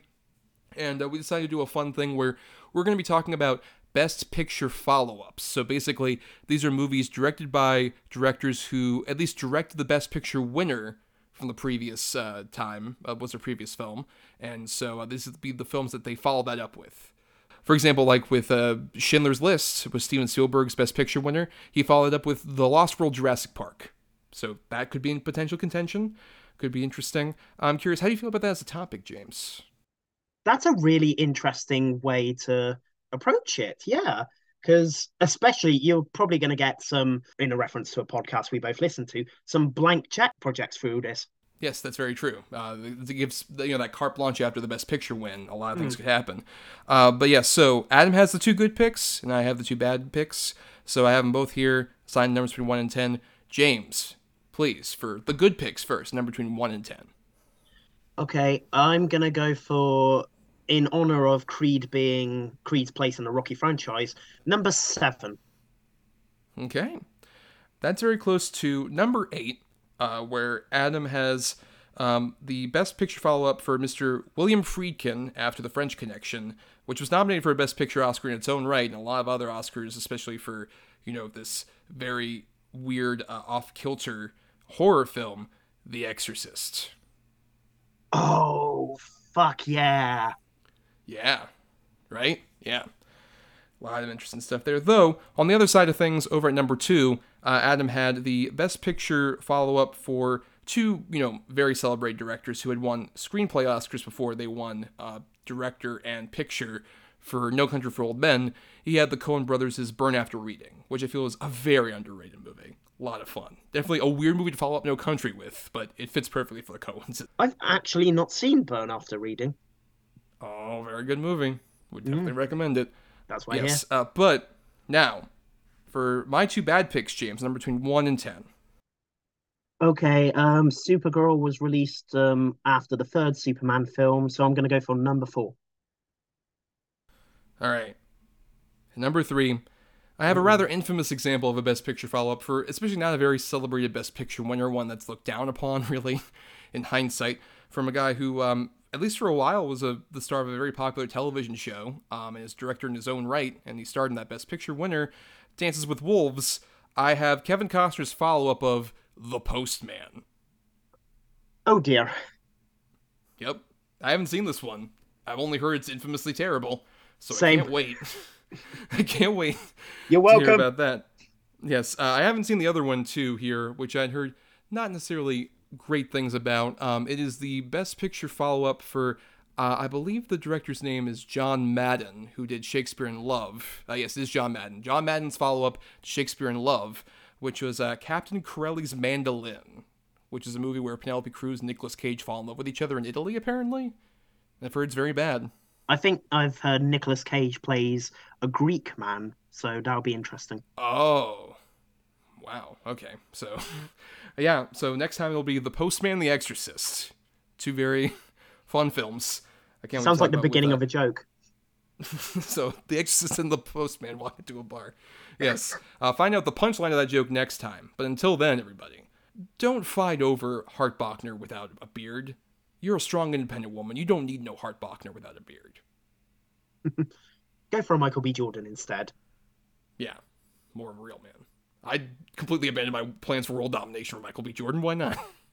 And uh, we decided to do a fun thing where we're going to be talking about Best Picture follow ups. So basically, these are movies directed by directors who at least directed the Best Picture winner from the previous uh, time, uh, was their previous film. And so uh, these would be the films that they follow that up with. For example, like with uh, Schindler's List, was Steven Spielberg's Best Picture winner, he followed up with The Lost World Jurassic Park. So that could be in potential contention. Could be interesting. I'm curious, how do you feel about that as a topic, James? That's a really interesting way to approach it. Yeah. Because especially you're probably going to get some, in a reference to a podcast we both listen to, some blank check projects through this. Yes, that's very true. Uh, it gives you know that carte blanche after the best picture win. A lot of things Mm. could happen. Uh, but yes, so Adam has the two good picks, and I have the two bad picks. So I have them both here. Assigned numbers between one and ten. James, please for the good picks first. Number between one and ten. Okay, I'm going to go for, in honor of Creed being Creed's place in the Rocky franchise, number seven. Okay, that's very close to number eight, uh, where Adam has um, the Best Picture follow-up for Mr. William Friedkin after The French Connection, which was nominated for a Best Picture Oscar in its own right, and a lot of other Oscars, especially for you know this very weird, uh, off-kilter horror film, The Exorcist. Oh, fuck yeah. Yeah, right? Yeah. A lot of interesting stuff there. Though, on the other side of things, over at number two, uh, Adam had the Best Picture follow up for two, you know, very celebrated directors who had won screenplay Oscars before they won uh, director and picture for No Country for Old Men. He had the Coen Brothers' Burn After Reading, which I feel is a very underrated movie. A lot of fun. Definitely a weird movie to follow up No Country with, but it fits perfectly for the Coens. I've actually not seen Burn After Reading. Oh, very good movie. Would definitely recommend it. That's why yes. Uh, but now, for my two bad picks, James, number between one and ten. Okay, um, Supergirl was released um after the third Superman film, so I'm gonna go for number four. All right. Number three, I have a rather infamous example of a Best Picture follow up for, especially not a very celebrated Best Picture winner, one that's looked down upon, really, in hindsight, from a guy who, um, at least for a while, was a, the star of a very popular television show, um, and is director in his own right, and he starred in that Best Picture winner, Dances with Wolves. I have Kevin Costner's follow up of The Postman. Oh dear. Yep. I haven't seen this one. I've only heard it's infamously terrible, so Same. I can't wait. I can't wait You're welcome. about that. Yes, uh, I haven't seen the other one too here, which I'd heard not necessarily great things about. Um, it is the Best Picture follow-up for, uh, I believe the director's name is John Madden, who did Shakespeare in Love. Uh, yes, it is John Madden. John Madden's follow-up to Shakespeare in Love, which was uh, Captain Corelli's Mandolin, which is a movie where Penelope Cruz and Nicolas Cage fall in love with each other in Italy, apparently. I've heard it's very bad. I think I've heard Nicolas Cage plays a Greek man, so that'll be interesting. Oh, wow. Okay, so yeah, so next time it'll be The Postman, The Exorcist, two very fun films. I can't. Sounds like the beginning of a joke. so The Exorcist and the Postman walk into a bar. Yes. Uh, find out the punchline of that joke next time. But until then, everybody, don't fight over Hart Bochner without a beard. You're a strong, independent woman. You don't need no Hart Bochner without a beard. Go for a Michael B. Jordan instead. Yeah, more of a real man. I'd completely abandoned my plans for world domination for Michael B. Jordan. Why not?